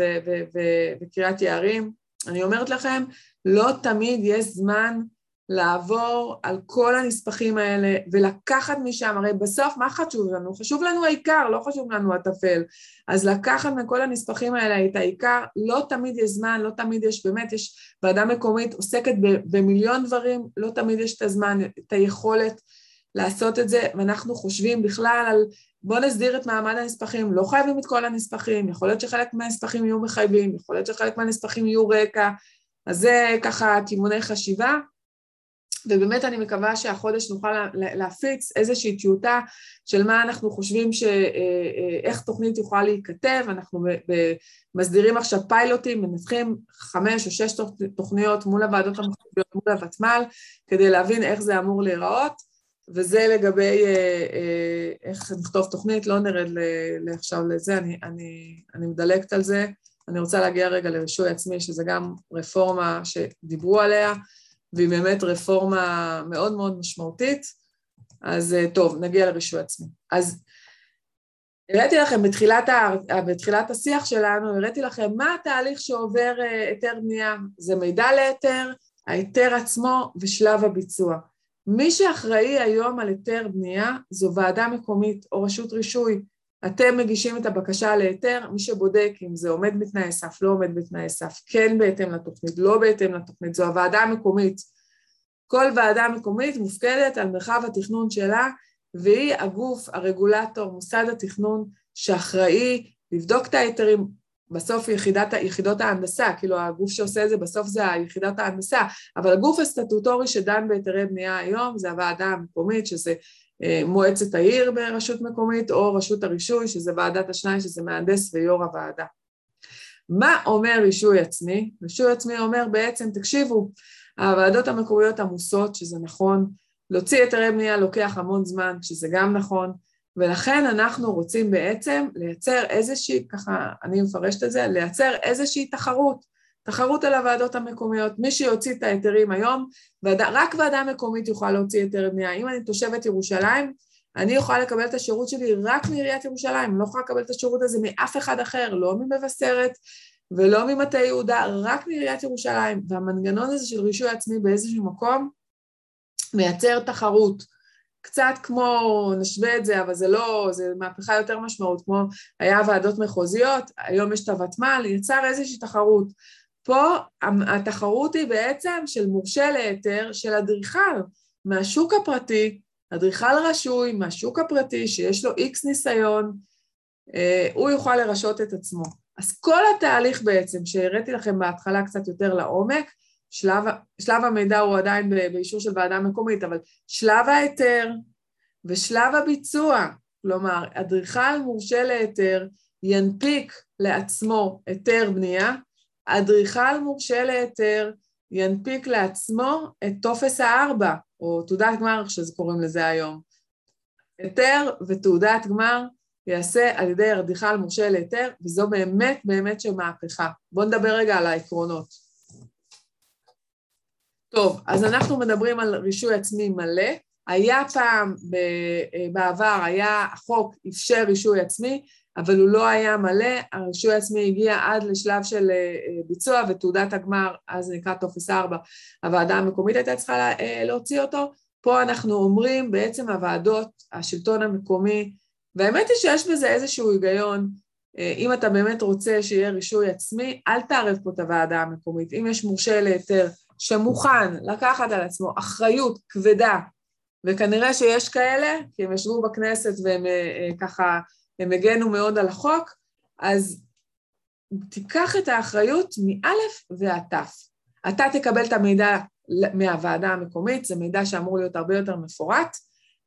וקריית יערים. אני אומרת לכם, לא תמיד יש זמן לעבור על כל הנספחים האלה ולקחת משם, הרי בסוף מה חשוב לנו? חשוב לנו העיקר, לא חשוב לנו הטפל. אז לקחת מכל הנספחים האלה את העיקר, לא תמיד יש זמן, לא תמיד יש, באמת יש ועדה מקומית עוסקת במיליון דברים, לא תמיד יש את הזמן, את היכולת לעשות את זה, ואנחנו חושבים בכלל על בואו נסדיר את מעמד הנספחים, לא חייבים את כל הנספחים, יכול להיות שחלק מהנספחים יהיו מחייבים, יכול להיות שחלק מהנספחים יהיו רקע, אז זה ככה כיווני חשיבה. ובאמת אני מקווה שהחודש נוכל להפיץ איזושהי טיוטה של מה אנחנו חושבים, ש... אה, אה, איך תוכנית יכולה להיכתב, אנחנו מסדירים עכשיו פיילוטים, מנתחים חמש או שש תוכניות מול הוועדות המחשביות, מול הוותמ"ל, כדי להבין איך זה אמור להיראות, וזה לגבי אה, איך נכתוב תוכנית, לא נרד לעכשיו לזה, אני, אני, אני מדלגת על זה. אני רוצה להגיע רגע לרישוי עצמי, שזה גם רפורמה שדיברו עליה, והיא באמת רפורמה מאוד מאוד משמעותית. אז אה, טוב, נגיע לרישוי עצמי. אז הראיתי לכם בתחילת, ה... בתחילת השיח שלנו, הראיתי לכם מה התהליך שעובר אה, היתר בנייה. זה מידע להיתר, ההיתר עצמו ושלב הביצוע. מי שאחראי היום על היתר בנייה זו ועדה מקומית או רשות רישוי. אתם מגישים את הבקשה להיתר, מי שבודק אם זה עומד בתנאי סף, לא עומד בתנאי סף, כן בהתאם לתוכנית, לא בהתאם לתוכנית, זו הוועדה המקומית. כל ועדה מקומית מופקדת על מרחב התכנון שלה, והיא הגוף, הרגולטור, מוסד התכנון, שאחראי לבדוק את ההיתרים, בסוף יחידת, יחידות ההנדסה, כאילו הגוף שעושה את זה בסוף זה יחידת ההנדסה, אבל הגוף הסטטוטורי שדן בהיתרי בנייה היום זה הוועדה המקומית, שזה אה, מועצת העיר ברשות מקומית, או רשות הרישוי, שזה ועדת השניים, שזה מהנדס ויו"ר הוועדה. מה אומר רישוי עצמי? רישוי עצמי אומר בעצם, תקשיבו, הוועדות המקומיות עמוסות, שזה נכון, להוציא היתרי בנייה לוקח המון זמן, שזה גם נכון, ולכן אנחנו רוצים בעצם לייצר איזושהי, ככה אני מפרשת את זה, לייצר איזושהי תחרות, תחרות על הוועדות המקומיות. מי שיוציא את ההיתרים היום, ועדה, רק ועדה מקומית יוכל להוציא היתרי בנייה. אם אני תושבת ירושלים, אני יכולה לקבל את השירות שלי רק מעיריית ירושלים, אני לא יכולה לקבל את השירות הזה מאף אחד אחר, לא ממבשרת ולא ממטה יהודה, רק מעיריית ירושלים. והמנגנון הזה של רישוי עצמי באיזשהו מקום מייצר תחרות. קצת כמו, נשווה את זה, אבל זה לא, זה מהפכה יותר משמעות, כמו היה ועדות מחוזיות, היום יש את הוותמ"ל, יצר איזושהי תחרות. פה התחרות היא בעצם של מורשה להיתר של אדריכל מהשוק הפרטי, אדריכל רשוי מהשוק הפרטי שיש לו איקס ניסיון, אה, הוא יוכל לרשות את עצמו. אז כל התהליך בעצם, שהראיתי לכם בהתחלה קצת יותר לעומק, שלב, שלב המידע הוא עדיין באישור של ועדה מקומית, אבל שלב ההיתר ושלב הביצוע, כלומר, אדריכל מורשה להיתר ינפיק לעצמו היתר בנייה, אדריכל מורשה להיתר ינפיק לעצמו את טופס הארבע, או תעודת גמר, איך שזה קוראים לזה היום. היתר ותעודת גמר ייעשה על ידי אדריכל מורשה להיתר, וזו באמת באמת שמהפכה. בואו נדבר רגע על העקרונות. טוב, אז אנחנו מדברים על רישוי עצמי מלא. היה פעם, בעבר, היה, החוק אפשר רישוי עצמי, אבל הוא לא היה מלא, הרישוי העצמי הגיע עד לשלב של אה, ביצוע ותעודת הגמר, אז זה נקרא טופס 4, הוועדה המקומית הייתה צריכה אה, להוציא אותו. פה אנחנו אומרים, בעצם הוועדות, השלטון המקומי, והאמת היא שיש בזה איזשהו היגיון, אה, אם אתה באמת רוצה שיהיה רישוי עצמי, אל תערב פה את הוועדה המקומית. אם יש מורשה להיתר שמוכן לקחת על עצמו אחריות כבדה, וכנראה שיש כאלה, כי הם ישבו בכנסת והם אה, ככה, הם הגנו מאוד על החוק, אז תיקח את האחריות מאלף ועד תף. אתה תקבל את המידע מהוועדה המקומית, זה מידע שאמור להיות הרבה יותר מפורט,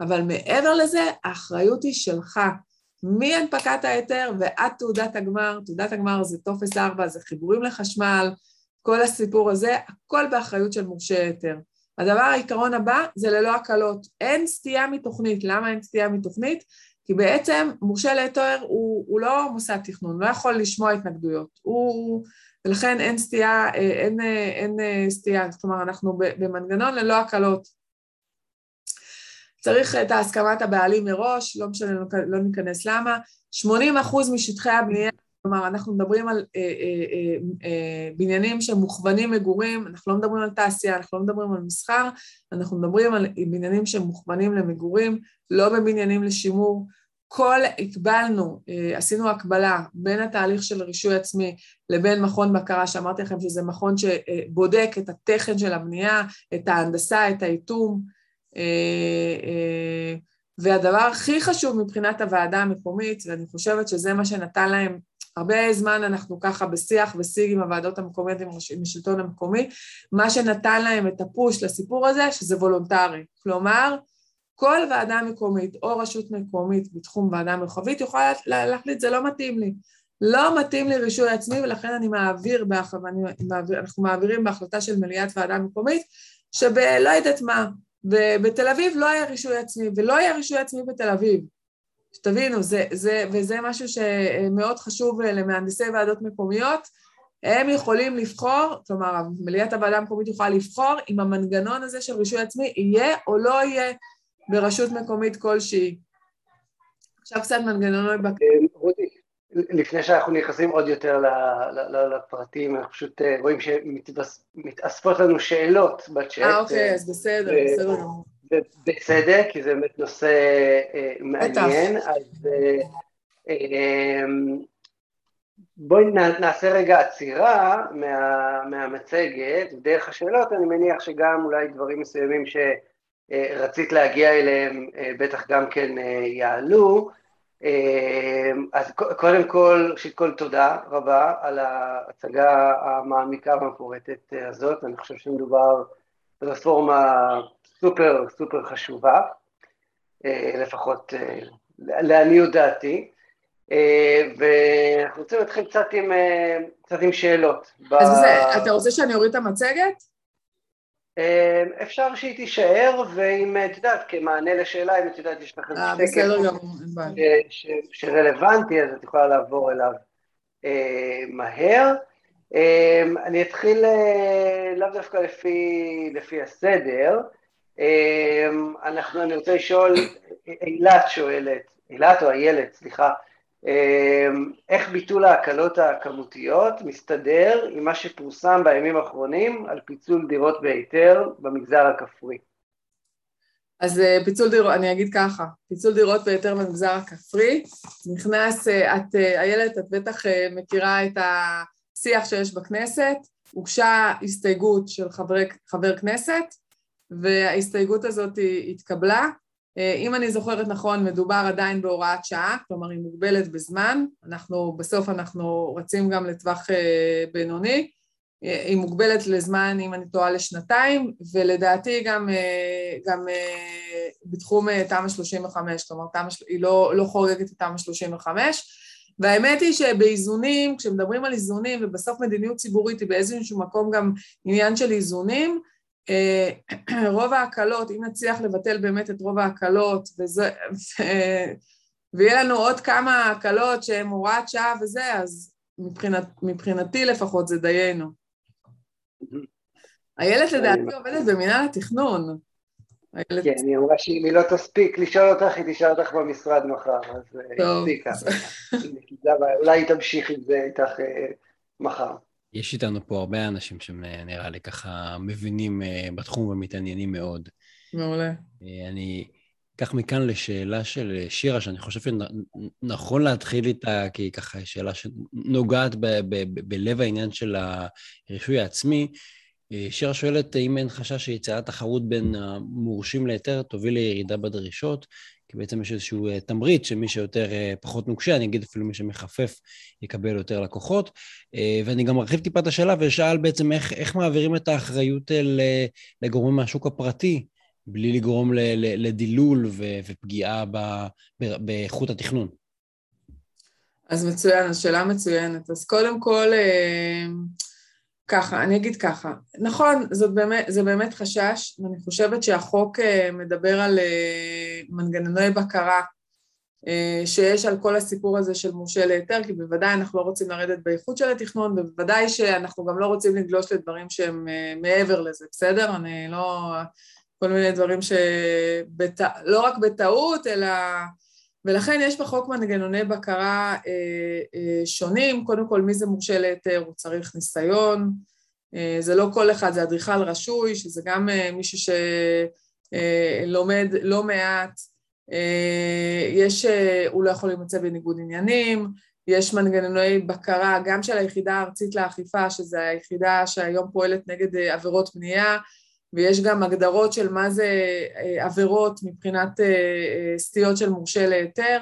אבל מעבר לזה, האחריות היא שלך. מהנפקת ההיתר ועד תעודת הגמר, תעודת הגמר זה טופס 4, זה חיבורים לחשמל, כל הסיפור הזה, הכל באחריות של מורשה היתר. הדבר העיקרון הבא זה ללא הקלות. אין סטייה מתוכנית. למה אין סטייה מתוכנית? כי בעצם מורשה להיתר הוא, הוא לא מוסד תכנון, לא יכול לשמוע התנגדויות. הוא, ולכן אין סטייה, אין, אין, אין סטייה, כלומר אנחנו במנגנון ללא הקלות. צריך את הסכמת הבעלים מראש, לא משנה, לא ניכנס למה. 80 אחוז משטחי הבנייה כלומר, אנחנו מדברים על אה, אה, אה, בניינים שמוכוונים מגורים, אנחנו לא מדברים על תעשייה, אנחנו לא מדברים על מסחר, אנחנו מדברים על בניינים שמוכוונים למגורים, לא בבניינים לשימור. כל, הקבלנו, עשינו הקבלה בין התהליך של רישוי עצמי לבין מכון בקרה, שאמרתי לכם שזה מכון שבודק את התכן של הבנייה, את ההנדסה, את האיתום, אה, והדבר הכי חשוב מבחינת הוועדה המקומית, ואני חושבת שזה מה שנתן להם הרבה זמן אנחנו ככה בשיח ושיג עם הוועדות המקומיות, עם השלטון המקומי, מה שנתן להם את הפוש לסיפור הזה, שזה וולונטרי. כלומר, כל ועדה מקומית או רשות מקומית בתחום ועדה מרחבית יכולה להחליט, זה לא מתאים לי. לא מתאים לי רישוי עצמי, ולכן אני מעביר, באח... אני מעביר, אנחנו מעבירים בהחלטה של מליאת ועדה מקומית, שבלא יודעת מה, בתל אביב לא היה רישוי עצמי, ולא היה רישוי עצמי בתל אביב. שתבינו, זה, זה, וזה משהו שמאוד חשוב למהנדסי ועדות מקומיות, הם יכולים לבחור, כלומר, מליאת הוועדה המקומית יכולה לבחור אם המנגנון הזה של רישוי עצמי יהיה או לא יהיה ברשות מקומית כלשהי. עכשיו קצת מנגנוני בקרה. רותי, לפני שאנחנו נכנסים עוד יותר לפרטים, אנחנו פשוט רואים שמתאספות לנו שאלות בצ'אט. אה, אוקיי, אז בסדר, בסדר גמור. בצדק, כי זה באמת נושא מעניין. אז בואי נעשה רגע עצירה מה, מהמצגת, דרך השאלות אני מניח שגם אולי דברים מסוימים שרצית להגיע אליהם בטח גם כן יעלו, אז קודם כל, ראשית כל תודה רבה על ההצגה המעמיקה והמפורטת הזאת, אני חושב שמדובר ברפורמה סופר סופר חשובה, לפחות לעניות דעתי. ואנחנו רוצים להתחיל קצת עם, קצת עם שאלות. אז זה, אתה רוצה שאני אוריד את המצגת? אפשר שהיא תישאר, ואם את יודעת, כמענה לשאלה, אם את יודעת, יש לך איזה שקף שרלוונטי, אז את יכולה לעבור אליו מהר. אני אתחיל לאו דווקא לפי, לפי הסדר. אנחנו, אני רוצה לשאול, אילת שואלת, אילת או איילת, סליחה, איך ביטול ההקלות הכמותיות מסתדר עם מה שפורסם בימים האחרונים על פיצול דירות בהיתר במגזר הכפרי? אז פיצול דירות, אני אגיד ככה, פיצול דירות בהיתר במגזר הכפרי, נכנס, את, איילת, את בטח מכירה את השיח שיש בכנסת, הוגשה הסתייגות של חבר, חבר כנסת, וההסתייגות הזאת התקבלה, אם אני זוכרת נכון, מדובר עדיין בהוראת שעה, כלומר היא מוגבלת בזמן, אנחנו, בסוף אנחנו רצים גם לטווח בינוני, היא מוגבלת לזמן, אם אני טועה, לשנתיים, ולדעתי גם, גם בתחום תמ"א 35, כלומר תמ"א, היא לא, לא חורגת את תמ"א 35, והאמת היא שבאיזונים, כשמדברים על איזונים, ובסוף מדיניות ציבורית היא באיזשהו מקום גם עניין של איזונים, רוב ההקלות, אם נצליח לבטל באמת את רוב ההקלות, וזה, ויהיה לנו עוד כמה הקלות שהן הוראת שעה וזה, אז מבחינת, מבחינתי לפחות זה דיינו. איילת לדעתי עובדת במנהל התכנון. כן, היא אמרה שאם היא לא תספיק לשאול אותך, היא תשאל אותך במשרד מחר, אז היא הספיקה. אולי היא תמשיך עם זה איתך מחר. יש איתנו פה הרבה אנשים שנראה לי ככה מבינים בתחום ומתעניינים מאוד. מעולה. אני אקח מכאן לשאלה של שירה, שאני חושב שנכון להתחיל איתה, כי היא ככה שאלה שנוגעת בלב העניין של הרישוי העצמי. שירה שואלת, האם אין חשש שיצירת תחרות בין המורשים להיתר תוביל לירידה בדרישות? כי בעצם יש איזשהו תמריץ שמי שיותר פחות נוקשה, אני אגיד אפילו מי שמחפף, יקבל יותר לקוחות. ואני גם ארחיב טיפה את השאלה ושאל בעצם איך, איך מעבירים את האחריות לגורמים מהשוק הפרטי, בלי לגרום לדילול ופגיעה באיכות התכנון. אז מצוין, אז שאלה מצוינת. אז קודם כל, ככה, אני אגיד ככה, נכון, זאת באמת, זה באמת חשש, ואני חושבת שהחוק מדבר על מנגנוני בקרה שיש על כל הסיפור הזה של מורשה להיתר, כי בוודאי אנחנו לא רוצים לרדת באיכות של התכנון, ובוודאי שאנחנו גם לא רוצים לגלוש לדברים שהם מעבר לזה, בסדר? אני לא... כל מיני דברים שבט... לא רק בטעות, אלא... ולכן יש בחוק מנגנוני בקרה אה, אה, שונים, קודם כל מי זה מורשה להיתר, הוא צריך ניסיון, אה, זה לא כל אחד, זה אדריכל רשוי, שזה גם מישהו שלומד לא מעט, יש, הוא לא יכול להימצא בניגוד עניינים, יש מנגנוני בקרה גם של היחידה הארצית לאכיפה, שזו היחידה שהיום פועלת נגד עבירות בנייה, ויש גם הגדרות של מה זה עבירות מבחינת סטיות של מורשה להיתר,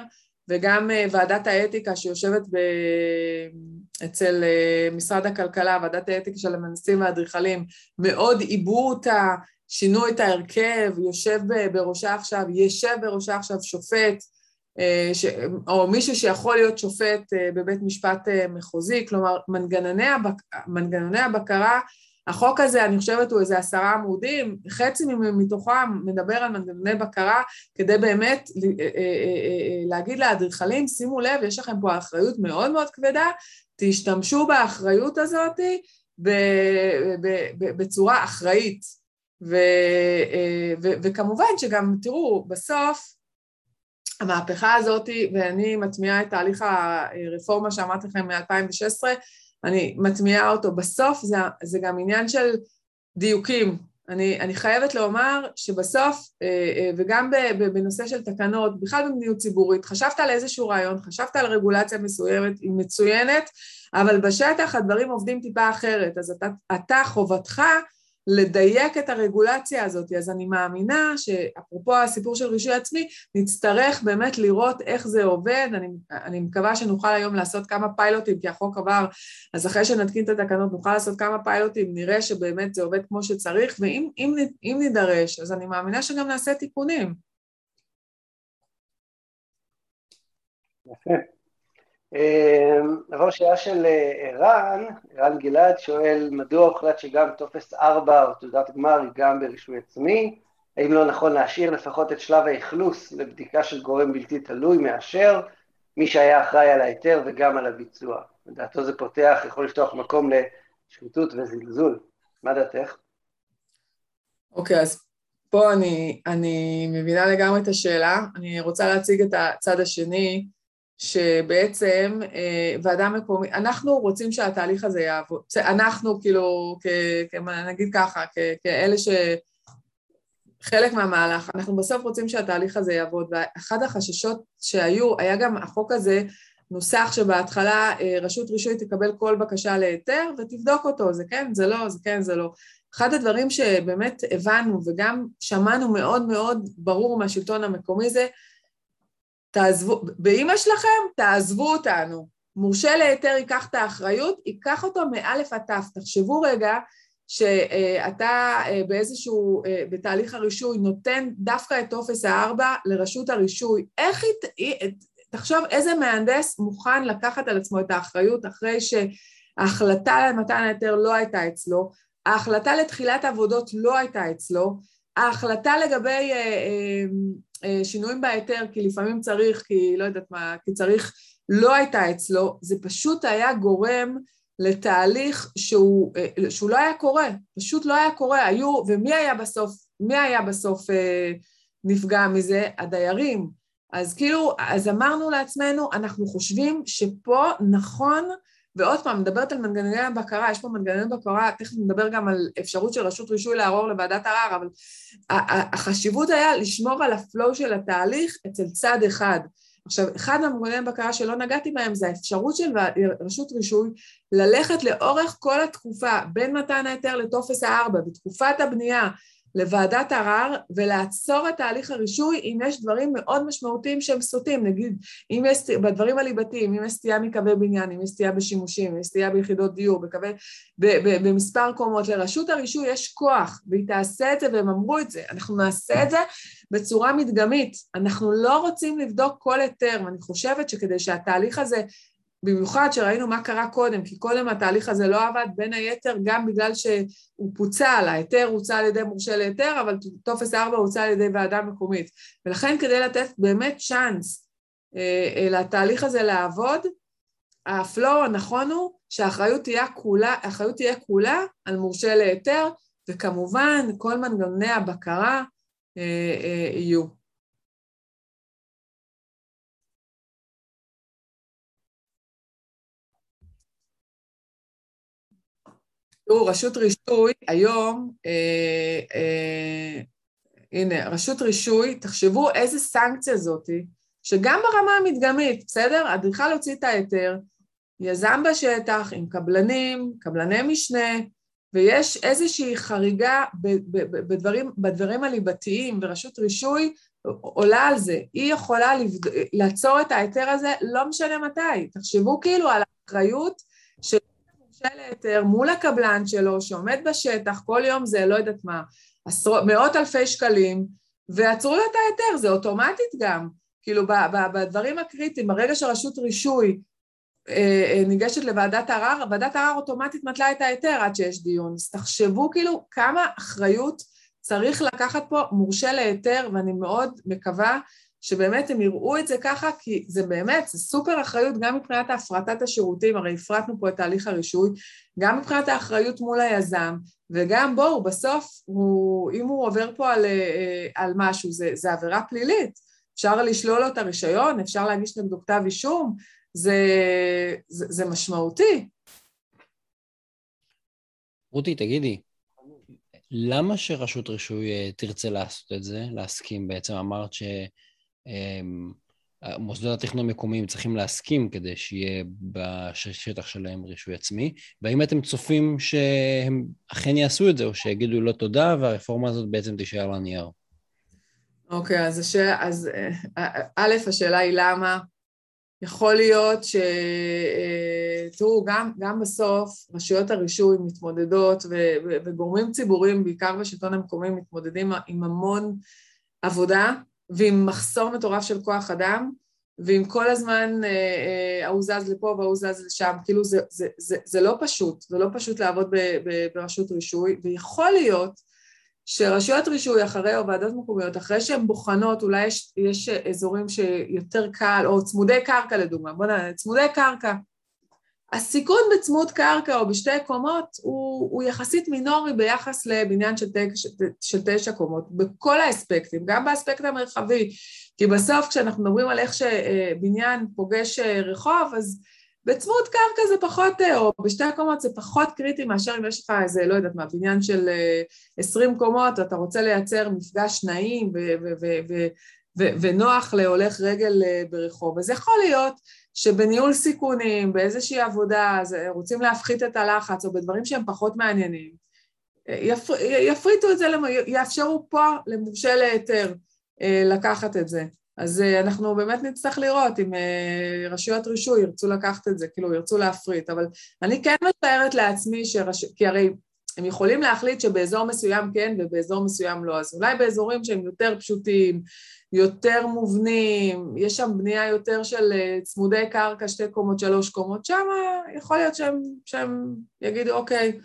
וגם ועדת האתיקה שיושבת ב... אצל משרד הכלכלה, ועדת האתיקה של המנסים והאדריכלים, מאוד עיבו אותה, שינו את ההרכב, יושב בראשה עכשיו, ישב בראשה עכשיו שופט, ש... או מישהו שיכול להיות שופט בבית משפט מחוזי, כלומר מנגנוני, הבק... מנגנוני הבקרה החוק הזה, אני חושבת, הוא איזה עשרה עמודים, חצי מתוכם מדבר על מנגנוני בקרה, כדי באמת להגיד לאדריכלים, שימו לב, יש לכם פה אחריות מאוד מאוד כבדה, תשתמשו באחריות הזאת בצורה אחראית. ו, ו, וכמובן שגם, תראו, בסוף, המהפכה הזאת, ואני מטמיעה את תהליך הרפורמה שאמרתי לכם מ-2016, אני מטמיעה אותו. בסוף זה, זה גם עניין של דיוקים. אני, אני חייבת לומר שבסוף, אה, אה, וגם בנושא של תקנות, בכלל במדיניות ציבורית, חשבת על איזשהו רעיון, חשבת על רגולציה מסוימת, היא מצוינת, אבל בשטח הדברים עובדים טיפה אחרת, אז אתה, אתה חובתך לדייק את הרגולציה הזאת. אז אני מאמינה שאפרופו הסיפור של רישוי עצמי, נצטרך באמת לראות איך זה עובד. אני, אני מקווה שנוכל היום לעשות כמה פיילוטים, כי החוק עבר, אז אחרי שנתקין את התקנות נוכל לעשות כמה פיילוטים, נראה שבאמת זה עובד כמו שצריך, ואם אם, אם נידרש, אז אני מאמינה שגם נעשה תיקונים. יפה. אמ, נעבור שאלה של אה, ערן, ערן גלעד שואל, מדוע הוחלט שגם טופס 4 או תעודת גמר היא גם ברישוי עצמי? האם לא נכון להשאיר לפחות את שלב האכלוס לבדיקה של גורם בלתי תלוי מאשר מי שהיה אחראי על ההיתר וגם על הביצוע? לדעתו זה פותח, יכול לפתוח מקום לשחיתות וזלזול. מה דעתך? אוקיי, okay, אז פה אני, אני מבינה לגמרי את השאלה. אני רוצה להציג את הצד השני. שבעצם אה, ועדה מקומית, אנחנו רוצים שהתהליך הזה יעבוד, אנחנו כאילו, כ, נגיד ככה, כ, כאלה ש... חלק מהמהלך, אנחנו בסוף רוצים שהתהליך הזה יעבוד, ואחד החששות שהיו, היה גם החוק הזה נוסח שבהתחלה אה, רשות רישוי תקבל כל בקשה להיתר ותבדוק אותו, זה כן, זה לא, זה כן, זה לא. אחד הדברים שבאמת הבנו וגם שמענו מאוד מאוד ברור מהשלטון המקומי זה תעזבו, באימא שלכם, תעזבו אותנו. מורשה להיתר ייקח את האחריות, ייקח אותו מאלף עד תף. תחשבו רגע שאתה אה, באיזשהו, אה, בתהליך הרישוי, נותן דווקא את טופס הארבע לרשות הרישוי. איך היא, תחשוב איזה מהנדס מוכן לקחת על עצמו את האחריות אחרי שההחלטה למתן ההיתר לא הייתה אצלו, ההחלטה לתחילת עבודות לא הייתה אצלו, ההחלטה לגבי אה, אה, אה, שינויים בהיתר, כי לפעמים צריך, כי לא יודעת מה, כי צריך, לא הייתה אצלו, זה פשוט היה גורם לתהליך שהוא, אה, שהוא לא היה קורה, פשוט לא היה קורה, היו, ומי היה בסוף, מי היה בסוף אה, נפגע מזה? הדיירים. אז כאילו, אז אמרנו לעצמנו, אנחנו חושבים שפה נכון ועוד פעם, מדברת על מנגנוני הבקרה, יש פה מנגנוני בקרה, תכף נדבר גם על אפשרות של רשות רישוי לערור לוועדת ערר, אבל החשיבות היה לשמור על הפלואו של התהליך אצל צד אחד. עכשיו, אחד מהמנגנוני הבקרה שלא נגעתי בהם זה האפשרות של רשות רישוי ללכת לאורך כל התקופה, בין מתן ההיתר לטופס הארבע, בתקופת הבנייה, לוועדת ערר ולעצור את תהליך הרישוי אם יש דברים מאוד משמעותיים שהם סוטים, נגיד אם יש, בדברים הליבתיים, אם יש סטייה מקווי בניין, אם יש סטייה בשימושים, אם יש סטייה ביחידות דיור, בקווי, ב, ב, במספר קומות, לרשות הרישוי יש כוח והיא תעשה את זה והם אמרו את זה, אנחנו נעשה את זה בצורה מדגמית, אנחנו לא רוצים לבדוק כל היתר ואני חושבת שכדי שהתהליך הזה במיוחד שראינו מה קרה קודם, כי קודם התהליך הזה לא עבד, בין היתר גם בגלל שהוא פוצל, ההיתר הוצא על ידי מורשה להיתר, אבל טופס 4 הוצא על ידי ועדה מקומית. ולכן כדי לתת באמת צ'אנס אה, אה, לתהליך הזה לעבוד, ה flow הנכון הוא שהאחריות תהיה כולה, תהיה כולה על מורשה להיתר, וכמובן כל מנגנוני הבקרה אה, אה, יהיו. תראו, רשות רישוי, היום, אה, אה, הנה, רשות רישוי, תחשבו איזה סנקציה זאתי, שגם ברמה המדגמית, בסדר? אדריכל הוציא את ההיתר, יזם בשטח עם קבלנים, קבלני משנה, ויש איזושהי חריגה בדברים, בדברים הליבתיים, ורשות רישוי עולה על זה. היא יכולה לבד... לעצור את ההיתר הזה, לא משנה מתי. תחשבו כאילו על האחריות של מורשה להיתר מול הקבלן שלו שעומד בשטח, כל יום זה לא יודעת מה, עשרות, מאות אלפי שקלים, ועצרו לו את ההיתר, זה אוטומטית גם. כאילו בדברים הקריטיים, ברגע שרשות רישוי אה, אה, ניגשת לוועדת ערר, ועדת ערר אוטומטית מתלה את ההיתר עד שיש דיון. אז תחשבו כאילו כמה אחריות צריך לקחת פה מורשה להיתר, ואני מאוד מקווה שבאמת הם יראו את זה ככה, כי זה באמת, זה סופר אחריות גם מבחינת הפרטת השירותים, הרי הפרטנו פה את תהליך הרישוי, גם מבחינת האחריות מול היזם, וגם בואו, בסוף, הוא, אם הוא עובר פה על, אה, על משהו, זה, זה עבירה פלילית. אפשר לשלול לו את הרישיון, אפשר להגיש נגדו כתב אישום, זה, זה, זה משמעותי. רותי, תגידי, למה שרשות רישוי אה, תרצה לעשות את זה, להסכים בעצם? אמרת שמוסדות התכנון המקומיים צריכים להסכים כדי שיהיה בשטח שלהם רישוי עצמי, והאם אתם צופים שהם אכן יעשו את זה, או שיגידו לא תודה, והרפורמה הזאת בעצם תישאר על הנייר? אוקיי, okay, אז, הש... אז אה, א', השאלה היא למה. יכול להיות ש... אה, תראו, גם, גם בסוף רשויות הרישוי מתמודדות ו... וגורמים ציבוריים, בעיקר בשלטון המקומי, מתמודדים עם המון עבודה ועם מחסור מטורף של כוח אדם, ועם כל הזמן ההוא זז לפה וההוא זז לשם, כאילו זה, זה, זה, זה לא פשוט, זה לא פשוט לעבוד ב, ב, ברשות רישוי, ויכול להיות שרשויות רישוי אחרי, או ועדות מקומיות, אחרי שהן בוחנות, אולי יש, יש אזורים שיותר קל, או צמודי קרקע לדוגמה, בוא נראה, צמודי קרקע. הסיכון בצמוד קרקע או בשתי קומות הוא, הוא יחסית מינורי ביחס לבניין של, תק, של תשע קומות, בכל האספקטים, גם באספקט המרחבי, כי בסוף כשאנחנו מדברים על איך שבניין פוגש רחוב, אז בצמוד קרקע זה פחות, או בשתי הקומות זה פחות קריטי מאשר אם יש לך איזה, לא יודעת מה, בניין של 20 אה, קומות, אתה רוצה לייצר מפגש נעים ונוח להולך רגל אה, ברחוב. אז יכול להיות שבניהול סיכונים, באיזושהי עבודה, אז רוצים להפחית את הלחץ, או בדברים שהם פחות מעניינים, יפר, יפריטו את זה, יאפשרו פה למורשה להיתר לקחת את זה. אז אה, אנחנו באמת נצטרך לראות אם אה, רשויות רישוי ירצו לקחת את זה, כאילו ירצו להפריט, אבל אני כן מתארת לעצמי, שרש... כי הרי הם יכולים להחליט שבאזור מסוים כן ובאזור מסוים לא, אז אולי באזורים שהם יותר פשוטים, יותר מובנים, יש שם בנייה יותר של אה, צמודי קרקע, שתי קומות, שלוש קומות, שם יכול להיות שהם, שהם יגידו אוקיי,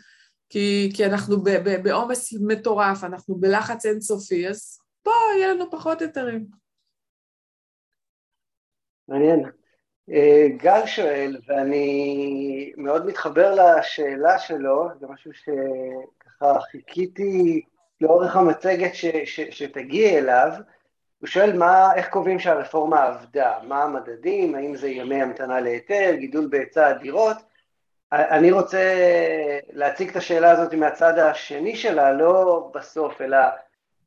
כי, כי אנחנו בעומס מטורף, אנחנו בלחץ אינסופי, אז פה יהיה לנו פחות היתרים. מעניין. אה, גל שואל, ואני מאוד מתחבר לשאלה שלו, זה משהו שככה חיכיתי לאורך המצגת ש, ש, שתגיע אליו, הוא שואל מה, איך קובעים שהרפורמה עבדה, מה המדדים, האם זה ימי המתנה להיתר, גידול בהיצע הדירות. אני רוצה להציג את השאלה הזאת מהצד השני שלה, לא בסוף, אלא,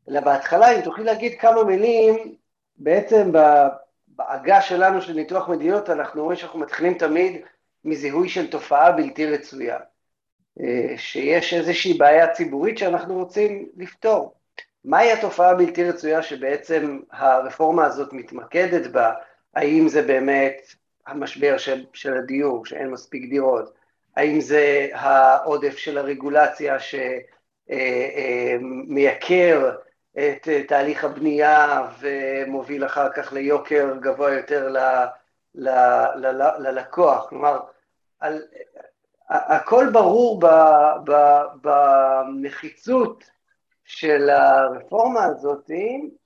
אלא בהתחלה, אם תוכלי להגיד כמה מילים בעצם בעגה שלנו של ניתוח מדיניות אנחנו רואים שאנחנו מתחילים תמיד מזיהוי של תופעה בלתי רצויה, אה, שיש איזושהי בעיה ציבורית שאנחנו רוצים לפתור. מהי התופעה הבלתי רצויה שבעצם הרפורמה הזאת מתמקדת בה? האם זה באמת המשבר של, של הדיור, שאין מספיק דירות? האם זה העודף של הרגולציה שמייקר אה, אה, את אה, תהליך הבנייה ומוביל אחר כך ליוקר גבוה יותר ל, ל, ל, ל, ללקוח. כלומר, על, הכל ברור ב, ב, במחיצות של הרפורמה הזאת,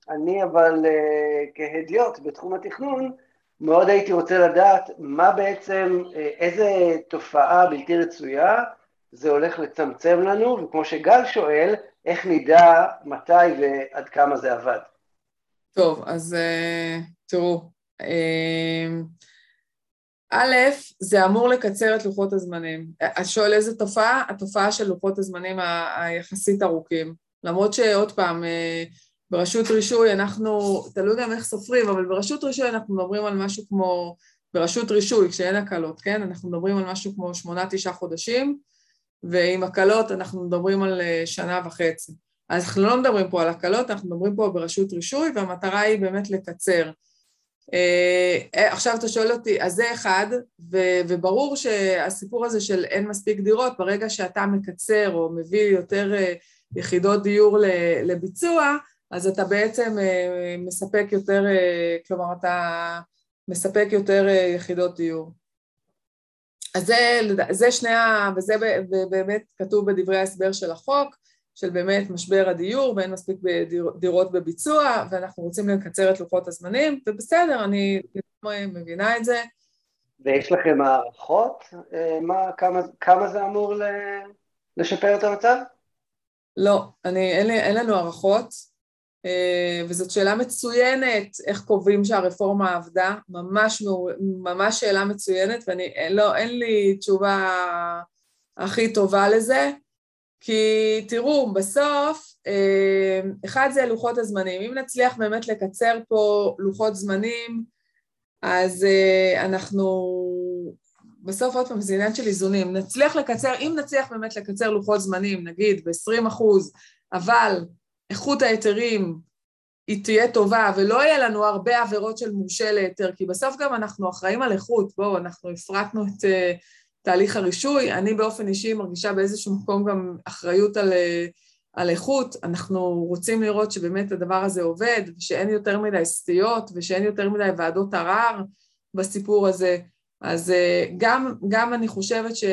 אני אבל אה, כהדיוט בתחום התכנון, מאוד הייתי רוצה לדעת מה בעצם, אה, איזה תופעה בלתי רצויה זה הולך לצמצם לנו, וכמו שגל שואל, איך נדע מתי ועד כמה זה עבד? טוב, אז uh, תראו, uh, א', זה אמור לקצר את לוחות הזמנים. את שואל איזה תופעה? התופעה של לוחות הזמנים היחסית ארוכים. למרות שעוד פעם, ברשות רישוי אנחנו, תלוי גם איך סופרים, אבל ברשות רישוי אנחנו מדברים על משהו כמו, ברשות רישוי, כשאין הקלות, כן? אנחנו מדברים על משהו כמו שמונה-תשעה חודשים, ועם הקלות אנחנו מדברים על אה, שנה וחצי. אז אנחנו לא מדברים פה על הקלות, אנחנו מדברים פה ברשות רישוי, והמטרה היא באמת לקצר. אה, עכשיו אתה שואל אותי, אז זה אחד, ו- וברור שהסיפור הזה של אין מספיק דירות, ברגע שאתה מקצר או מביא יותר יחידות דיור לביצוע, אז אתה בעצם מספק יותר, כלומר אתה מספק יותר יחידות דיור. אז זה, זה שני ה... וזה באמת כתוב בדברי ההסבר של החוק, של באמת משבר הדיור ואין מספיק דירות בביצוע, ואנחנו רוצים לקצר את לוחות הזמנים, ובסדר, אני מבינה את זה. ויש לכם הערכות? אה, מה, כמה, כמה זה אמור לשפר את המצב? לא, אני, אין, לי, אין לנו הערכות. וזאת שאלה מצוינת, איך קובעים שהרפורמה עבדה, ממש, ממש שאלה מצוינת, ואני, לא, אין לי תשובה הכי טובה לזה, כי תראו, בסוף, אחד זה לוחות הזמנים. אם נצליח באמת לקצר פה לוחות זמנים, אז אנחנו בסוף עוד פעם זה עניין של איזונים. נצליח לקצר, אם נצליח באמת לקצר לוחות זמנים, נגיד ב-20 אחוז, אבל איכות ההיתרים היא תהיה טובה ולא יהיה לנו הרבה עבירות של מורשה להיתר, כי בסוף גם אנחנו אחראים על איכות, בואו, אנחנו הפרטנו את uh, תהליך הרישוי, אני באופן אישי מרגישה באיזשהו מקום גם אחריות על, uh, על איכות, אנחנו רוצים לראות שבאמת הדבר הזה עובד, ושאין יותר מדי סטיות ושאין יותר מדי ועדות ערר בסיפור הזה. אז אה, גם, גם אני חושבת ש...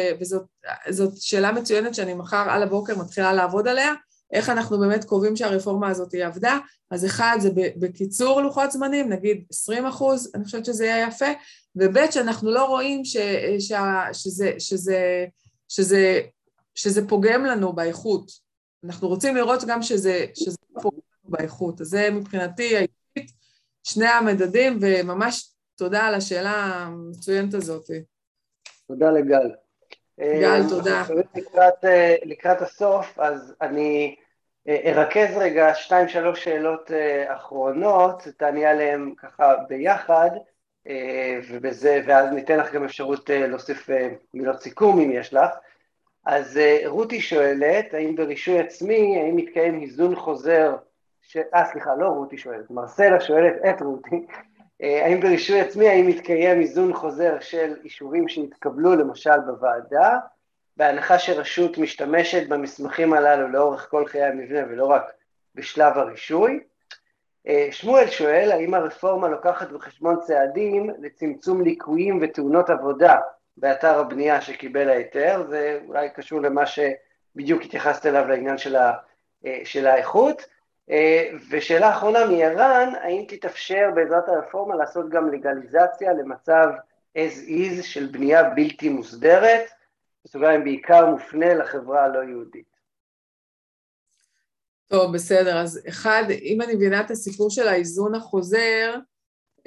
וזאת שאלה מצוינת שאני מחר על הבוקר מתחילה לעבוד עליה, איך אנחנו באמת קובעים שהרפורמה הזאת היא עבדה, אז אחד זה בקיצור לוחות זמנים, נגיד 20 אחוז, אני חושבת שזה יהיה יפה, וב' שאנחנו לא רואים ש, ש, שזה, שזה, שזה, שזה פוגם לנו באיכות. אנחנו רוצים לראות גם שזה, שזה פוגם לנו באיכות, אז זה מבחינתי האישית שני המדדים, וממש תודה על השאלה המצוינת הזאת. תודה לגל. גל, אה, תודה. לקראת, אה, לקראת הסוף, אז אני אה, ארכז רגע שתיים, שלוש שאלות אחרונות, תעני עליהן ככה ביחד, ובזה, ואז ניתן לך גם אפשרות להוסיף מילות סיכום אם יש לך. אז רותי שואלת, האם ברישוי עצמי, האם מתקיים היזון חוזר, ש... אה סליחה, לא רותי שואלת, מרסלה שואלת את רותי, האם ברישוי עצמי, האם מתקיים איזון חוזר של אישורים שהתקבלו למשל בוועדה, בהנחה שרשות משתמשת במסמכים הללו לאורך כל חיי המבנה ולא רק בשלב הרישוי. אה, שמואל שואל, האם הרפורמה לוקחת בחשבון צעדים לצמצום ליקויים ותאונות עבודה באתר הבנייה שקיבל ההיתר, זה אולי קשור למה שבדיוק התייחסת אליו לעניין של, ה, אה, של האיכות. אה, ושאלה אחרונה מערן, האם תתאפשר בעזרת הרפורמה לעשות גם לגליזציה למצב as is של בנייה בלתי מוסדרת, בסוגריים בעיקר מופנה לחברה הלא יהודית. טוב, בסדר. אז אחד, אם אני מבינה את הסיפור של האיזון החוזר,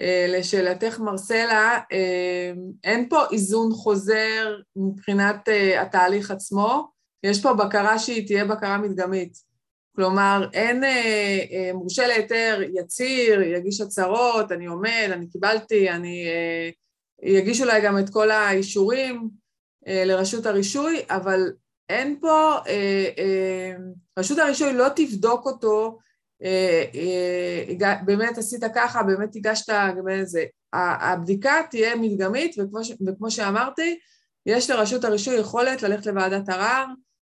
אה, לשאלתך מרסלה, אה, אין פה איזון חוזר מבחינת התהליך עצמו, יש פה בקרה שהיא תהיה בקרה מדגמית. כלומר, אין אה, אה, מורשה להיתר, יציר, יגיש הצהרות, אני עומד, אני קיבלתי, אני... אה, יגישו אולי גם את כל האישורים אה, לרשות הרישוי, אבל אין פה... אה, אה, רשות הרישוי לא תבדוק אותו, אה, אה, באמת עשית ככה, באמת הגשת, זה. הבדיקה תהיה מדגמית, וכמו, וכמו שאמרתי, יש לרשות הרישוי יכולת ללכת לוועדת ערר,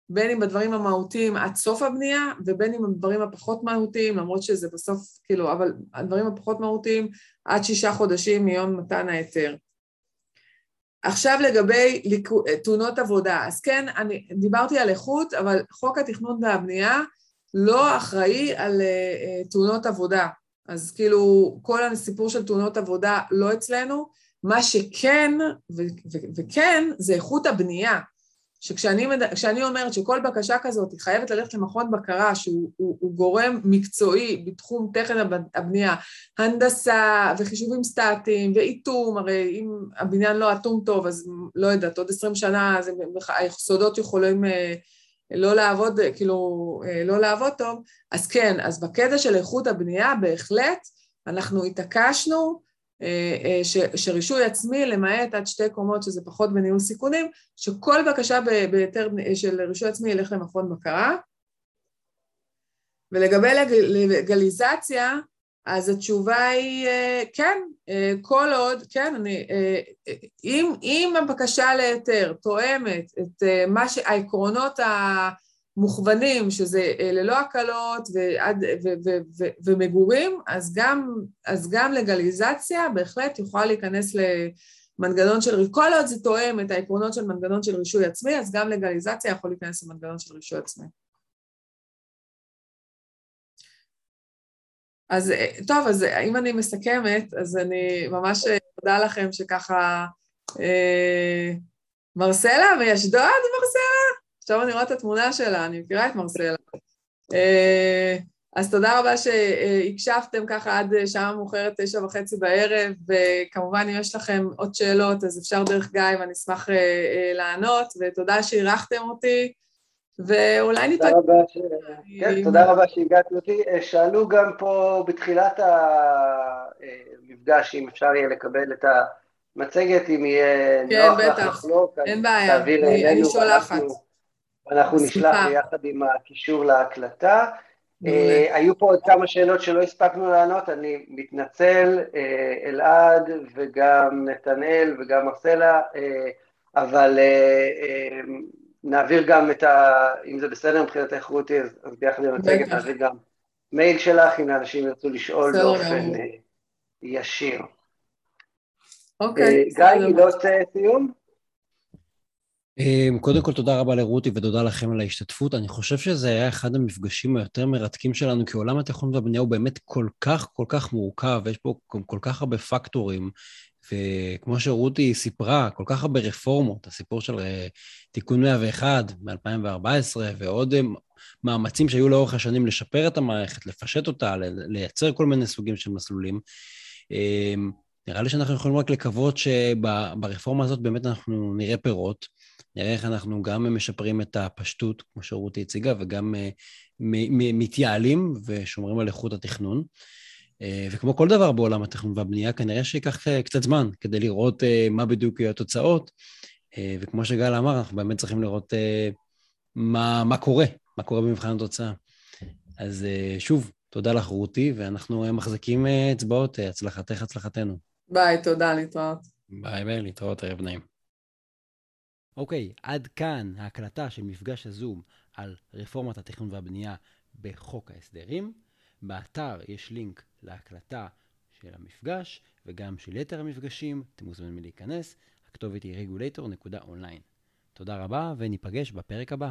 בין אם בדברים המהותיים עד סוף הבנייה, ובין אם בדברים הפחות מהותיים, למרות שזה בסוף, כאילו, אבל הדברים הפחות מהותיים, עד שישה חודשים מיום מתן ההיתר. עכשיו לגבי תאונות עבודה, אז כן, אני דיברתי על איכות, אבל חוק התכנון והבנייה לא אחראי על uh, תאונות עבודה. אז כאילו, כל הסיפור של תאונות עבודה לא אצלנו. מה שכן, וכן, זה איכות הבנייה. שכשאני אומרת שכל בקשה כזאת היא חייבת ללכת למכון בקרה שהוא הוא, הוא גורם מקצועי בתחום טכן הבנייה, הנדסה וחישובים סטטיים ואיתום, הרי אם הבניין לא אטום טוב אז לא יודעת, עוד עשרים שנה אז היסודות יכולים אה, לא לעבוד, כאילו, אה, לא לעבוד טוב, אז כן, אז בקטע של איכות הבנייה בהחלט אנחנו התעקשנו אה, אה, ש, שרישוי עצמי, למעט עד שתי קומות, שזה פחות בניהול סיכונים, שכל בקשה בהיתר של רישוי עצמי ילך למכון בקרה. ולגבי לגליזציה, אז התשובה היא אה, כן, כל עוד, כן, אני, אם, אם הבקשה להיתר תואמת את מה שהעקרונות ה... מוכוונים, שזה אה, ללא הקלות ועד, ו, ו, ו, ומגורים, אז גם, אז גם לגליזציה בהחלט יכולה להיכנס למנגנון של, כל עוד זה תואם את העקרונות של מנגנון של רישוי עצמי, אז גם לגליזציה יכול להיכנס למנגנון של רישוי עצמי. אז אה, טוב, אז אם אני מסכמת, אז אני ממש מודה לכם שככה... אה, מרסלה מאשדוד, מרסלה? עכשיו אני רואה את התמונה שלה, אני מכירה את מרסלה. אה, אז תודה רבה שהקשבתם ככה עד שעה מאוחרת, תשע וחצי בערב, וכמובן אם יש לכם עוד שאלות אז אפשר דרך גיא ואני אשמח לענות, ותודה שאירחתם אותי, ואולי רבה, ש... כן, תודה רבה שהגעתי אותי. שאלו גם פה בתחילת המפגש אם אפשר יהיה לקבל את המצגת, אם יהיה כן, נוח לך לחלוק, אין בעיה, אני שולחת. אנחנו נשלח יחד עם הקישור להקלטה. Uh, היו פה עוד כמה שאלות שלא הספקנו לענות, אני מתנצל, uh, אלעד וגם נתנאל וגם מרסלה, uh, אבל נעביר גם את ה... אם זה בסדר מבחינתך רותי, אז, ביחד עם המצגת נעביר גם מייל שלך, אם אנשים ירצו לשאול באופן ישיר. אוקיי. גיא, מילות סיום? אמ, קודם כל, תודה רבה לרותי ותודה לכם על ההשתתפות. אני חושב שזה היה אחד המפגשים היותר מרתקים שלנו, כי עולם התכנון והבנייה הוא באמת כל כך, כל כך מורכב, ויש פה כל כך הרבה פקטורים, וכמו שרותי סיפרה, כל כך הרבה רפורמות, הסיפור של אה, תיקון 101 מ-2014, ועוד אה, מאמצים שהיו לאורך השנים לשפר את המערכת, לפשט אותה, לייצר כל מיני סוגים של מסלולים. אמ, נראה לי שאנחנו יכולים רק לקוות שברפורמה הזאת באמת אנחנו נראה פירות. נראה איך אנחנו גם משפרים את הפשטות, כמו שרותי הציגה, וגם אה, מתייעלים ושומרים על איכות התכנון. אה, וכמו כל דבר בעולם התכנון והבנייה, כנראה שייקח אה, קצת זמן כדי לראות מה בדיוק יהיו התוצאות. וכמו שגל אמר, אנחנו באמת צריכים לראות מה, מה קורה, מה קורה במבחן התוצאה. אז שוב, תודה לך, רותי, ואנחנו מחזיקים אצבעות, הצלחתך, הצלחתנו. ביי, תודה, להתראות. ביי ביי, להתראות, ערב נעים. אוקיי, עד כאן ההקלטה של מפגש הזום על רפורמת התכנון והבנייה בחוק ההסדרים. באתר יש לינק להקלטה של המפגש וגם של יתר המפגשים, אתם מוזמנים להיכנס, הכתובת היא regulator.online. תודה רבה וניפגש בפרק הבא.